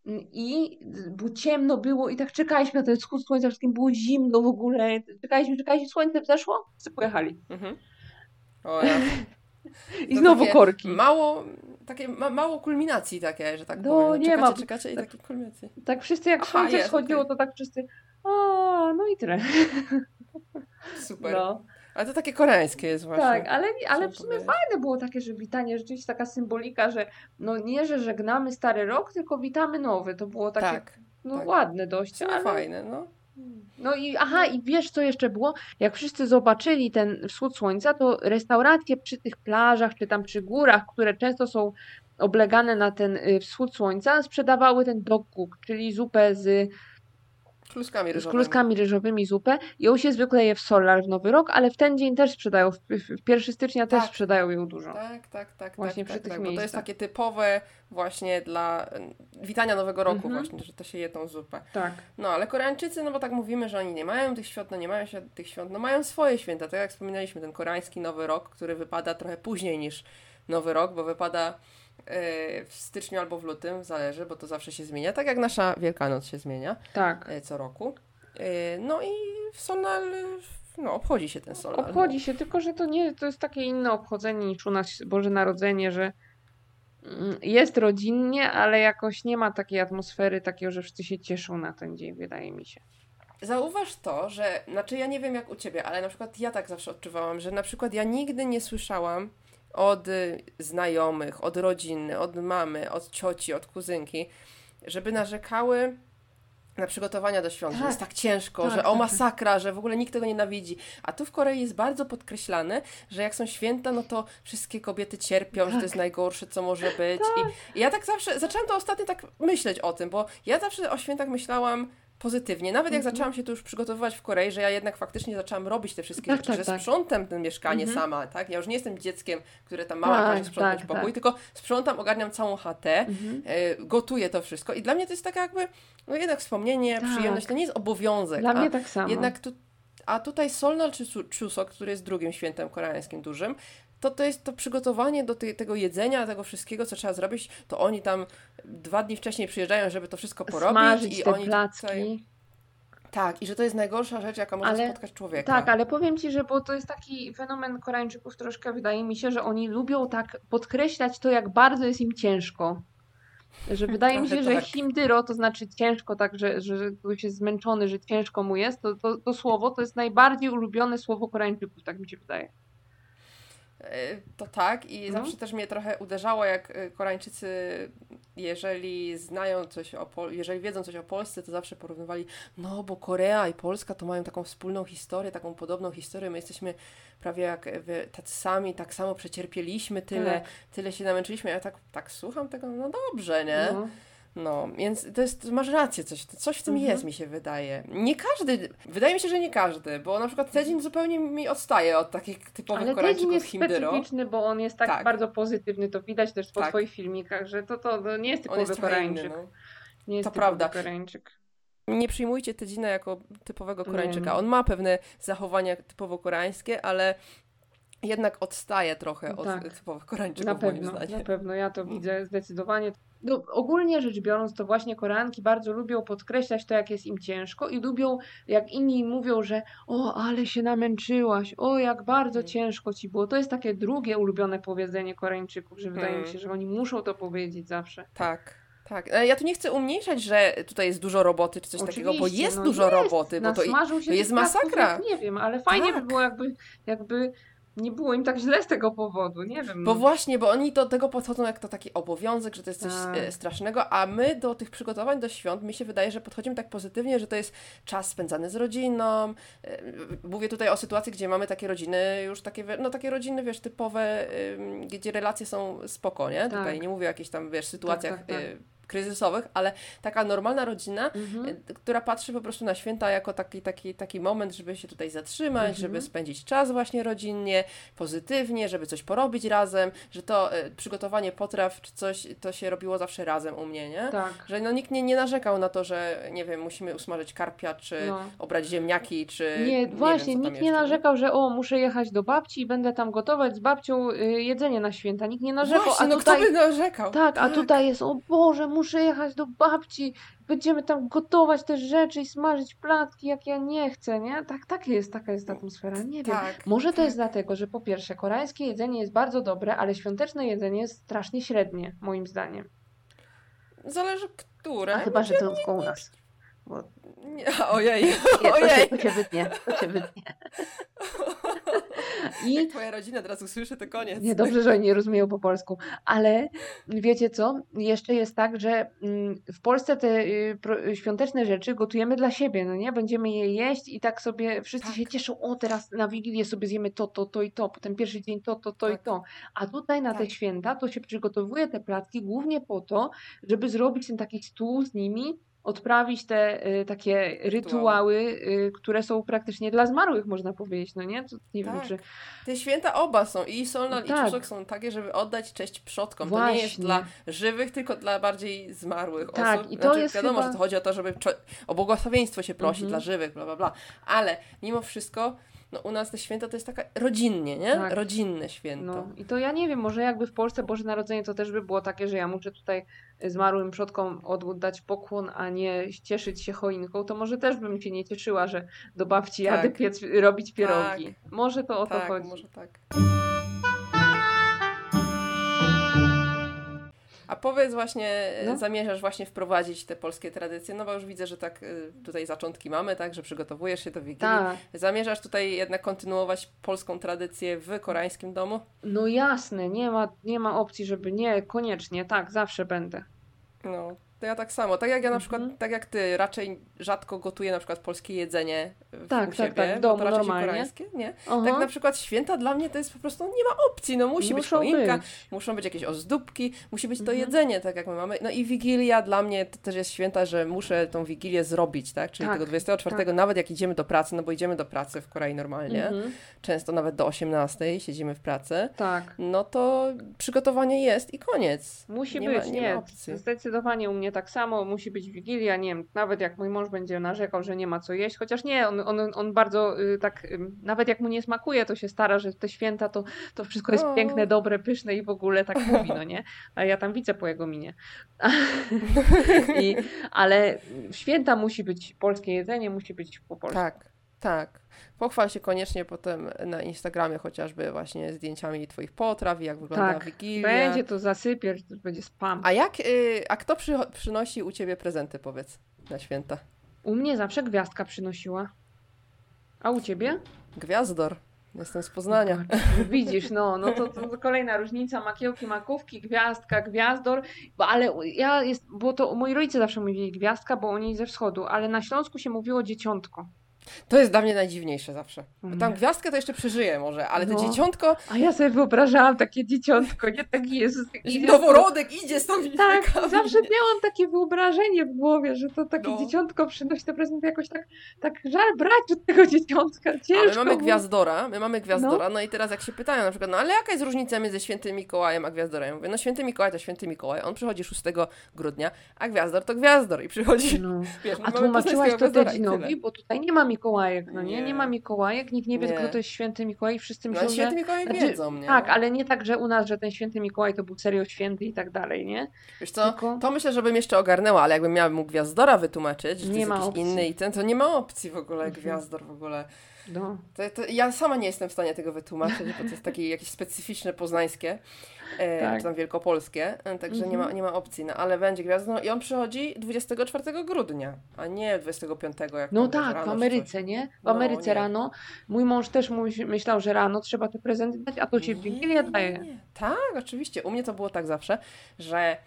Mm, I bo ciemno było i tak czekaliśmy na ten wschód słońca, wszystkim było zimno w ogóle. Czekaliśmy, czekaliśmy, słońce wzeszło, wszyscy pojechali. Mhm. O, ja. I To znowu takie korki. Mało, takie ma, mało kulminacji takie, że tak No, powiem. nie czekacie, ma. czekacie i takie kulminacji. Tak wszyscy jak Aha, słońce jest, wschodziło, okej. to tak wszyscy a, no i tyle. Super. No. Ale to takie koreańskie jest właśnie. Tak, ale, ale w sumie fajne było takie, że witanie, rzeczywiście taka symbolika, że no nie, że żegnamy stary rok, tylko witamy nowy. To było takie tak. no, tak. ładne dość. Ale... fajne, no. No i aha, i wiesz co jeszcze było? Jak wszyscy zobaczyli ten wschód słońca, to restauracje przy tych plażach, czy tam przy górach, które często są oblegane na ten y, wschód słońca, sprzedawały ten dog cook, czyli zupę z, Kluskami z ryżowymi. kluskami ryżowymi zupę. Ją się zwykle je w Solar w Nowy Rok, ale w ten dzień też sprzedają, w, w 1 stycznia też Tak. sprzedają ją dużo. Tak, tak, tak. Właśnie tak, przy tak, tych tak, bo to jest miejscach. takie typowe właśnie dla witania Nowego Roku Mhm. właśnie, że to się je tą zupę. Tak. No, ale Koreańczycy, no bo tak mówimy, że oni nie mają tych świąt, no nie mają się tych świąt, no mają swoje święta, tak jak wspominaliśmy, ten koreański Nowy Rok, który wypada trochę później niż Nowy Rok, bo wypada w styczniu albo w lutym, zależy, bo to zawsze się zmienia, tak jak nasza Wielkanoc się zmienia Tak. e, co roku. E, No i w Sonal, no obchodzi się ten Sonal. Obchodzi się, tylko że to nie, to jest takie inne obchodzenie niż u nas Boże Narodzenie, że mm, jest rodzinnie, ale jakoś nie ma takiej atmosfery takiego, że wszyscy się cieszą na ten dzień, wydaje mi się. Zauważ to, że, znaczy ja nie wiem jak u Ciebie, ale na przykład ja tak zawsze odczuwałam, że na przykład ja nigdy nie słyszałam od y, znajomych, od rodziny, od mamy, od cioci, od kuzynki, żeby narzekały na przygotowania do świąt, że Tak. jest tak ciężko, Tak, że tak, o tak. masakra, że w ogóle nikt tego nienawidzi. A tu w Korei jest bardzo podkreślane, że jak są święta, no to wszystkie kobiety cierpią, że to Tak. jest najgorsze, co może być. I, I ja tak zawsze, zaczęłam to ostatnio tak myśleć o tym, bo ja zawsze o świętach myślałam pozytywnie. Nawet jak Mhm. zaczęłam się tu już przygotowywać w Korei, że ja jednak faktycznie zaczęłam robić te wszystkie Tak, rzeczy, tak, że tak. sprzątam to mieszkanie Mhm. sama, tak? Ja już nie jestem dzieckiem, które tam mama Tak, każe sprzątać tak, pokój, tak. tylko sprzątam, ogarniam całą chatę, Mhm. e, gotuję to wszystko i dla mnie to jest taka jakby, no jednak wspomnienie, Tak. przyjemność, to nie jest obowiązek. Dla mnie tak samo. jednak tu, A tutaj Solnal czy Chuseok, który jest drugim świętem koreańskim dużym, to to jest to przygotowanie do te, tego jedzenia, tego wszystkiego, co trzeba zrobić, to oni tam dwa dni wcześniej przyjeżdżają, żeby to wszystko porobić Smażyć i te oni placki. tutaj... Tak, i że to jest najgorsza rzecz, jaka może Ale- spotkać człowieka. Tak, ale powiem Ci, że bo to jest taki fenomen Koreańczyków troszkę, wydaje mi się, że oni lubią tak podkreślać to, jak bardzo jest im ciężko. Że wydaje mi się, że tak. himdyro to znaczy ciężko, tak, że, że, że ktoś jest zmęczony, że ciężko mu jest, to, to, to słowo to jest najbardziej ulubione słowo Koreańczyków, tak mi się wydaje. E, To tak i No. zawsze też mnie trochę uderzało, jak e, Koreańczycy, jeżeli znają coś o Pol- jeżeli wiedzą coś o Polsce, to zawsze porównywali, no bo Korea i Polska to mają taką wspólną historię, taką podobną historię, my jesteśmy prawie jak wy, tacy sami, tak samo przecierpieliśmy tyle, Tak. tyle się namęczyliśmy, ja tak, tak słucham tego, no dobrze, nie? No. No, więc to jest, masz rację, coś, coś w tym Mhm. jest, mi się wydaje. Nie każdy, wydaje mi się, że nie każdy, bo na przykład Tedzin zupełnie mi odstaje od takich typowych Ale Koreańczyków jest himdyro. specyficzny, bo on jest tak, Tak. bardzo pozytywny, to widać też po Tak. Twoich filmikach, że to, to, to nie jest On typowy jest trochę inny, Koreańczyk. no. Nie jest To typowy prawda. Koreańczyk. Nie przyjmujcie Tedzina jako typowego Koreańczyka. no. On ma pewne zachowania typowo koreańskie, ale jednak odstaje trochę od Tak. typowych Koreańczyków, Na moim pewno, zdaniem. na pewno, ja to No. widzę zdecydowanie. No, ogólnie rzecz biorąc, to właśnie Koreanki bardzo lubią podkreślać to, jak jest im ciężko i lubią, jak inni mówią, że o, ale się namęczyłaś, o, jak bardzo Mm. ciężko ci było. To jest takie drugie ulubione powiedzenie Koreańczyków, że wydaje mi się, że oni muszą to powiedzieć zawsze. Tak. Tak, Ale ja tu nie chcę umniejszać, że tutaj jest dużo roboty czy coś takiego, bo Oczywiście, jest no dużo jest. roboty, bo to i- to jest masakra. Nie wiem, ale fajnie Tak. by było, jakby, jakby nie było im tak źle z tego powodu, nie wiem. Bo właśnie, bo oni do tego podchodzą jak to taki obowiązek, że to jest coś Tak. e, strasznego, a my do tych przygotowań do świąt, mi się wydaje, że podchodzimy tak pozytywnie, że to jest czas spędzany z rodziną. E, Mówię tutaj o sytuacji, gdzie mamy takie rodziny, już takie, no takie rodziny, wiesz, typowe, gdzie relacje są spoko, nie? Tutaj Tak. nie mówię o jakichś tam, wiesz, sytuacjach tak, tak. e, kryzysowych, ale taka normalna rodzina, Mhm. e, która patrzy po prostu na święta jako taki, taki, taki moment, żeby się tutaj zatrzymać, Mhm. żeby spędzić czas właśnie rodzinnie, pozytywnie, żeby coś porobić razem, że to e, przygotowanie potraw czy coś, to się robiło zawsze razem u mnie, nie? Tak. Że no nikt nie, nie narzekał na to, że nie wiem, musimy usmażyć karpia, czy No. obrać ziemniaki, czy Nie, właśnie, wiem, nikt nie jeszcze, narzekał, że o, muszę jechać do babci i będę tam gotować z babcią y, jedzenie na święta. Nikt nie narzekał, Właśnie, a no tutaj... kto by narzekał? Tak, a tutaj jest, o Boże, muszę jechać do babci, będziemy tam gotować te rzeczy i smażyć placki, jak ja nie chcę, nie? Tak, tak jest, taka jest atmosfera, nie wiem. Tak, Może to tak. jest dlatego, że po pierwsze, koreańskie jedzenie jest bardzo dobre, ale świąteczne jedzenie jest strasznie średnie, moim zdaniem. Zależy które. A chyba, że to tylko u nas. Bo Nie, ojej, nie, to, się, ojej. to się wytnie, to się wytnie. I twoja rodzina teraz usłyszy, to koniec. Nie, dobrze, że oni nie rozumieją po polsku, ale wiecie co? Jeszcze jest tak, że mm, w Polsce te y, świąteczne rzeczy gotujemy dla siebie, no nie? Będziemy je jeść i tak sobie wszyscy Tak. się cieszą, o teraz na Wigilię sobie zjemy to, to, to i to, potem pierwszy dzień to, to, to i Tak. to. A tutaj na te Tak. święta to się przygotowuje te placki głównie po to, żeby zrobić ten taki stół z nimi, odprawić te y, takie rytuały, y, które są praktycznie dla zmarłych, można powiedzieć, no nie? To, nie wiem, Tak. czy... Te święta oba są, i Solnal, i Tak. Czusok są takie, żeby oddać cześć przodkom. To nie jest Właśnie. dla żywych, tylko dla bardziej zmarłych Tak, osób. i to znaczy, jest wiadomo, chyba- że to chodzi o to, żeby o błogosławieństwo się prosić Mhm. dla żywych, bla, bla, bla. Ale mimo wszystko, no u nas te święta to jest taka rodzinnie, nie? Tak. Rodzinne święto. No i to ja nie wiem, może jakby w Polsce Boże Narodzenie to też by było takie, że ja muszę tutaj zmarłym przodkom oddać pokłon, a nie cieszyć się choinką, to może też bym się nie cieszyła, że do babci jadę Tak. piec, robić pierogi. Może to o to tak, chodzi. może tak. A powiedz właśnie, e, No. zamierzasz właśnie wprowadzić te polskie tradycje, no bo już widzę, że tak y, tutaj zaczątki mamy, tak, że przygotowujesz się do Wigilii. Tak, Zamierzasz tutaj jednak kontynuować polską tradycję w koreańskim domu? no jasne, nie ma, nie ma opcji, żeby nie, koniecznie, tak, zawsze będę. No, to ja tak samo. Tak jak ja na przykład, Mhm. tak jak ty, raczej rzadko gotuję na przykład polskie jedzenie w, Tak, u tak, siebie, tak, w bo to raczej koreańskie, nie? Aha. Tak na przykład święta dla mnie to jest po prostu, nie ma opcji, no musi Muszą być choinka, być. muszą być jakieś ozdóbki, musi być to Mhm. jedzenie, tak jak my mamy. No i Wigilia dla mnie to też jest święta, że muszę tą Wigilię zrobić, tak? Czyli Tak, tego 24, tak. nawet jak idziemy do pracy, no bo idziemy do pracy w Korei normalnie, Mhm. często nawet do 18 siedzimy w pracy, Tak. no to przygotowanie jest i koniec. Musi Nie być, ma- nie ma nie, opcji. zdecydowanie u mnie mnie tak samo, musi być Wigilia, nie wiem, nawet jak mój mąż będzie narzekał, że nie ma co jeść, chociaż nie, on, on, on bardzo y, tak, y, nawet jak mu nie smakuje, to się stara, że te święta to, to wszystko jest O. piękne, dobre, pyszne i w ogóle tak mówi, no nie? A ja tam widzę po jego minie. I, ale święta musi być polskie jedzenie, musi być po polsku. Tak, tak. Pochwal się koniecznie potem na Instagramie chociażby właśnie zdjęciami twoich potraw i jak wygląda Tak, Wigilia. Będzie to zasypiesz, to będzie spam. A jak, y, a kto przy, przynosi u ciebie prezenty, powiedz, na święta? U mnie zawsze gwiazdka przynosiła. A u ciebie? Gwiazdor. Jestem z Poznania. Patrz, Widzisz, no, no to, to, to kolejna różnica. Makiełki, makówki, gwiazdka, gwiazdor. Bo, ale ja jest, bo to moi rodzice zawsze mówili gwiazdka, bo oni ze wschodu, ale na Śląsku się mówiło dzieciątko. To jest dla mnie najdziwniejsze zawsze. Bo tam Nie. gwiazdkę to jeszcze przeżyję może, ale to No. dzieciątko A ja sobie wyobrażałam takie dzieciątko, nie taki Jezus. taki noworodek idzie z tą Tak, zawsze miałam takie wyobrażenie w głowie, że to takie No. dzieciątko przynosi te prezenty jakoś tak, tak żal brać od tego dzieciątka. Ciężko. A my mamy gwiazdora, my mamy gwiazdora, no. i teraz jak się pytają na przykład, no ale jaka jest różnica między świętym Mikołajem a gwiazdorem? Ja mówię, no święty Mikołaj to święty Mikołaj, on przychodzi 6 grudnia, a gwiazdor to gwiazdor i przychodzi, No. wiesz, A tłumaczyłaś to Tedzinowi, bo tutaj nie ma Mikołajek, no nie? Nie. Nie ma Mikołajek, nikt nie wie, Nie. kto to jest święty Mikołaj, wszyscy No, myślą, święty że... Mikołaj Znaczy, wiedzą, nie? Tak, ale nie tak, że u nas, że ten święty Mikołaj to był serio święty i tak dalej, nie? Wiesz co, Tylko- to myślę, żebym jeszcze ogarnęła, ale jakbym miała mu gwiazdora wytłumaczyć, że to Nie jest ma jakiś opcji. inny i ten, to nie ma opcji w ogóle, Mhm. gwiazdor w ogóle. No. To, to ja sama nie jestem w stanie tego wytłumaczyć, bo to jest takie jakieś specyficzne poznańskie, e, Tak. czy tam wielkopolskie, e, także nie, ma, nie ma opcji, no ale będzie gwiazda, no i on przychodzi 24 grudnia, a nie 25 jak No tak, w rano czy Ameryce, nie? W No, Ameryce nie. rano. Mój mąż też myślał, że rano trzeba te prezenty dać, a to się w Wigilię daje. nie. Tak, oczywiście. U mnie to było tak zawsze, że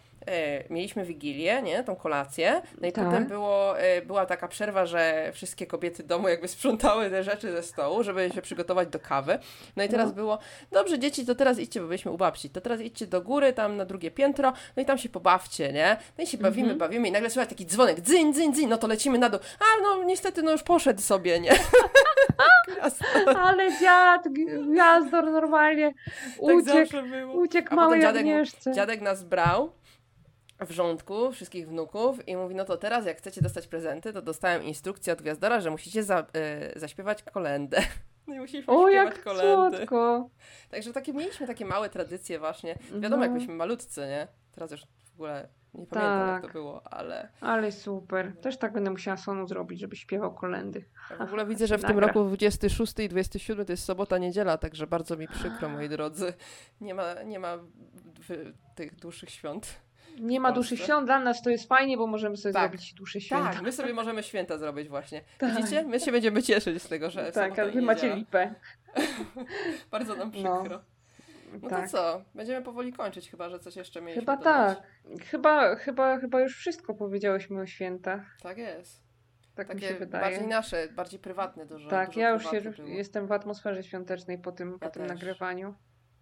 mieliśmy Wigilię, nie, tą kolację, no i Tak. potem było, e, była taka przerwa, że wszystkie kobiety domu jakby sprzątały te rzeczy ze stołu, żeby się przygotować do kawy. No i teraz No. było, dobrze dzieci, to teraz idźcie, bo byliśmy u babci, to teraz idźcie do góry, tam na drugie piętro, no i tam się pobawcie, nie? No i się bawimy, Mhm. bawimy i nagle słychać taki dzwonek, dzyń, dzyń, dzyń, no to lecimy na dół. A no niestety, no już poszedł sobie, nie? Ale dziad, gwiazdor normalnie tak uciekł, było. uciekł małej dziadek Agnieszce. Dziadek nas brał w rządku wszystkich wnuków i mówi, no to teraz jak chcecie dostać prezenty, to dostałem instrukcję od Gwiazdora, że musicie za, y, zaśpiewać kolendę. No i musieliśmy O, śpiewać jak kolendy. słodko. Także takie, mieliśmy takie małe tradycje właśnie. Wiadomo, jak No. byliśmy malutcy, nie? Teraz już w ogóle nie pamiętam, jak Tak. to było, ale Ale super. Też tak będę musiała sonu zrobić, żeby śpiewał kolendy. ja w ogóle widzę, że w tym roku 26 i 27 to jest sobota, niedziela, także bardzo mi przykro, moi drodzy. Nie ma, nie ma tych dłuższych świąt. Nie ma Polsce. świąt dla nas, to jest fajnie, bo możemy sobie Tak. zrobić dłuższe święta. Tak, my sobie możemy święta zrobić właśnie. Tak. Widzicie? My się będziemy cieszyć z tego, że Tak, sobota a i wy macie lipę. Bardzo nam No. przykro. No, tak. to co? Będziemy powoli kończyć, chyba że coś jeszcze mieliśmy Chyba dodać. tak. Chyba, chyba, chyba już wszystko powiedziałyśmy o świętach. Tak jest. Tak mi się Takie wydaje. bardziej nasze, bardziej prywatne dużo. tak, dużo ja już się, było. jestem w atmosferze świątecznej po tym, po Ja tym też. nagrywaniu.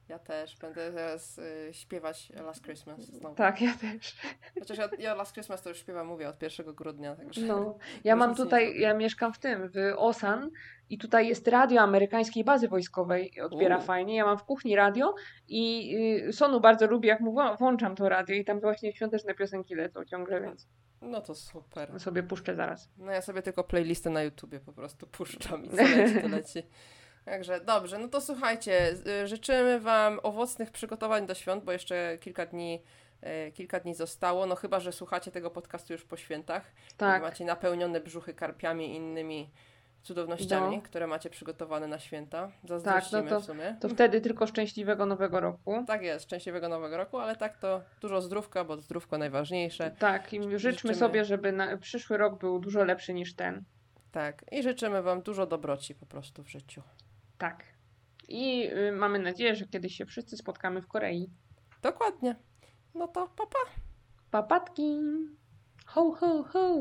Ja też będę teraz y, śpiewać Last Christmas znowu. Tak, ja też. Chociaż ja, ja Last Christmas to już śpiewam, mówię, od 1 grudnia, także... No, ja mam tutaj, ja mieszkam w tym, w Osan i tutaj jest radio amerykańskiej bazy wojskowej, odbiera U. fajnie. Ja mam w kuchni radio i y, Sonu bardzo lubi, jak mu włączam to radio i tam właśnie świąteczne piosenki lecą ciągle, więc No to super. sobie puszczę zaraz. No ja sobie tylko playlistę na YouTubie po prostu puszczam i co leci, to leci. Także dobrze, no to słuchajcie, y, życzymy Wam owocnych przygotowań do świąt, bo jeszcze kilka dni, y, kilka dni zostało, no chyba, że słuchacie tego podcastu już po świętach i Tak, macie napełnione brzuchy karpiami i innymi cudownościami, No. które macie przygotowane na święta. Zazdrościmy to- w sumie. to wtedy tylko szczęśliwego nowego roku. Tak jest, szczęśliwego nowego roku, ale tak to dużo zdrówka, bo zdrówko najważniejsze. Tak, i życzmy Życzymy. sobie, żeby na, przyszły rok był dużo lepszy niż ten. Tak, i życzymy Wam dużo dobroci po prostu w życiu. Tak. I y, mamy nadzieję, że kiedyś się wszyscy spotkamy w Korei. Dokładnie. No to papa. Pa. Papatki! Ho, ho, ho!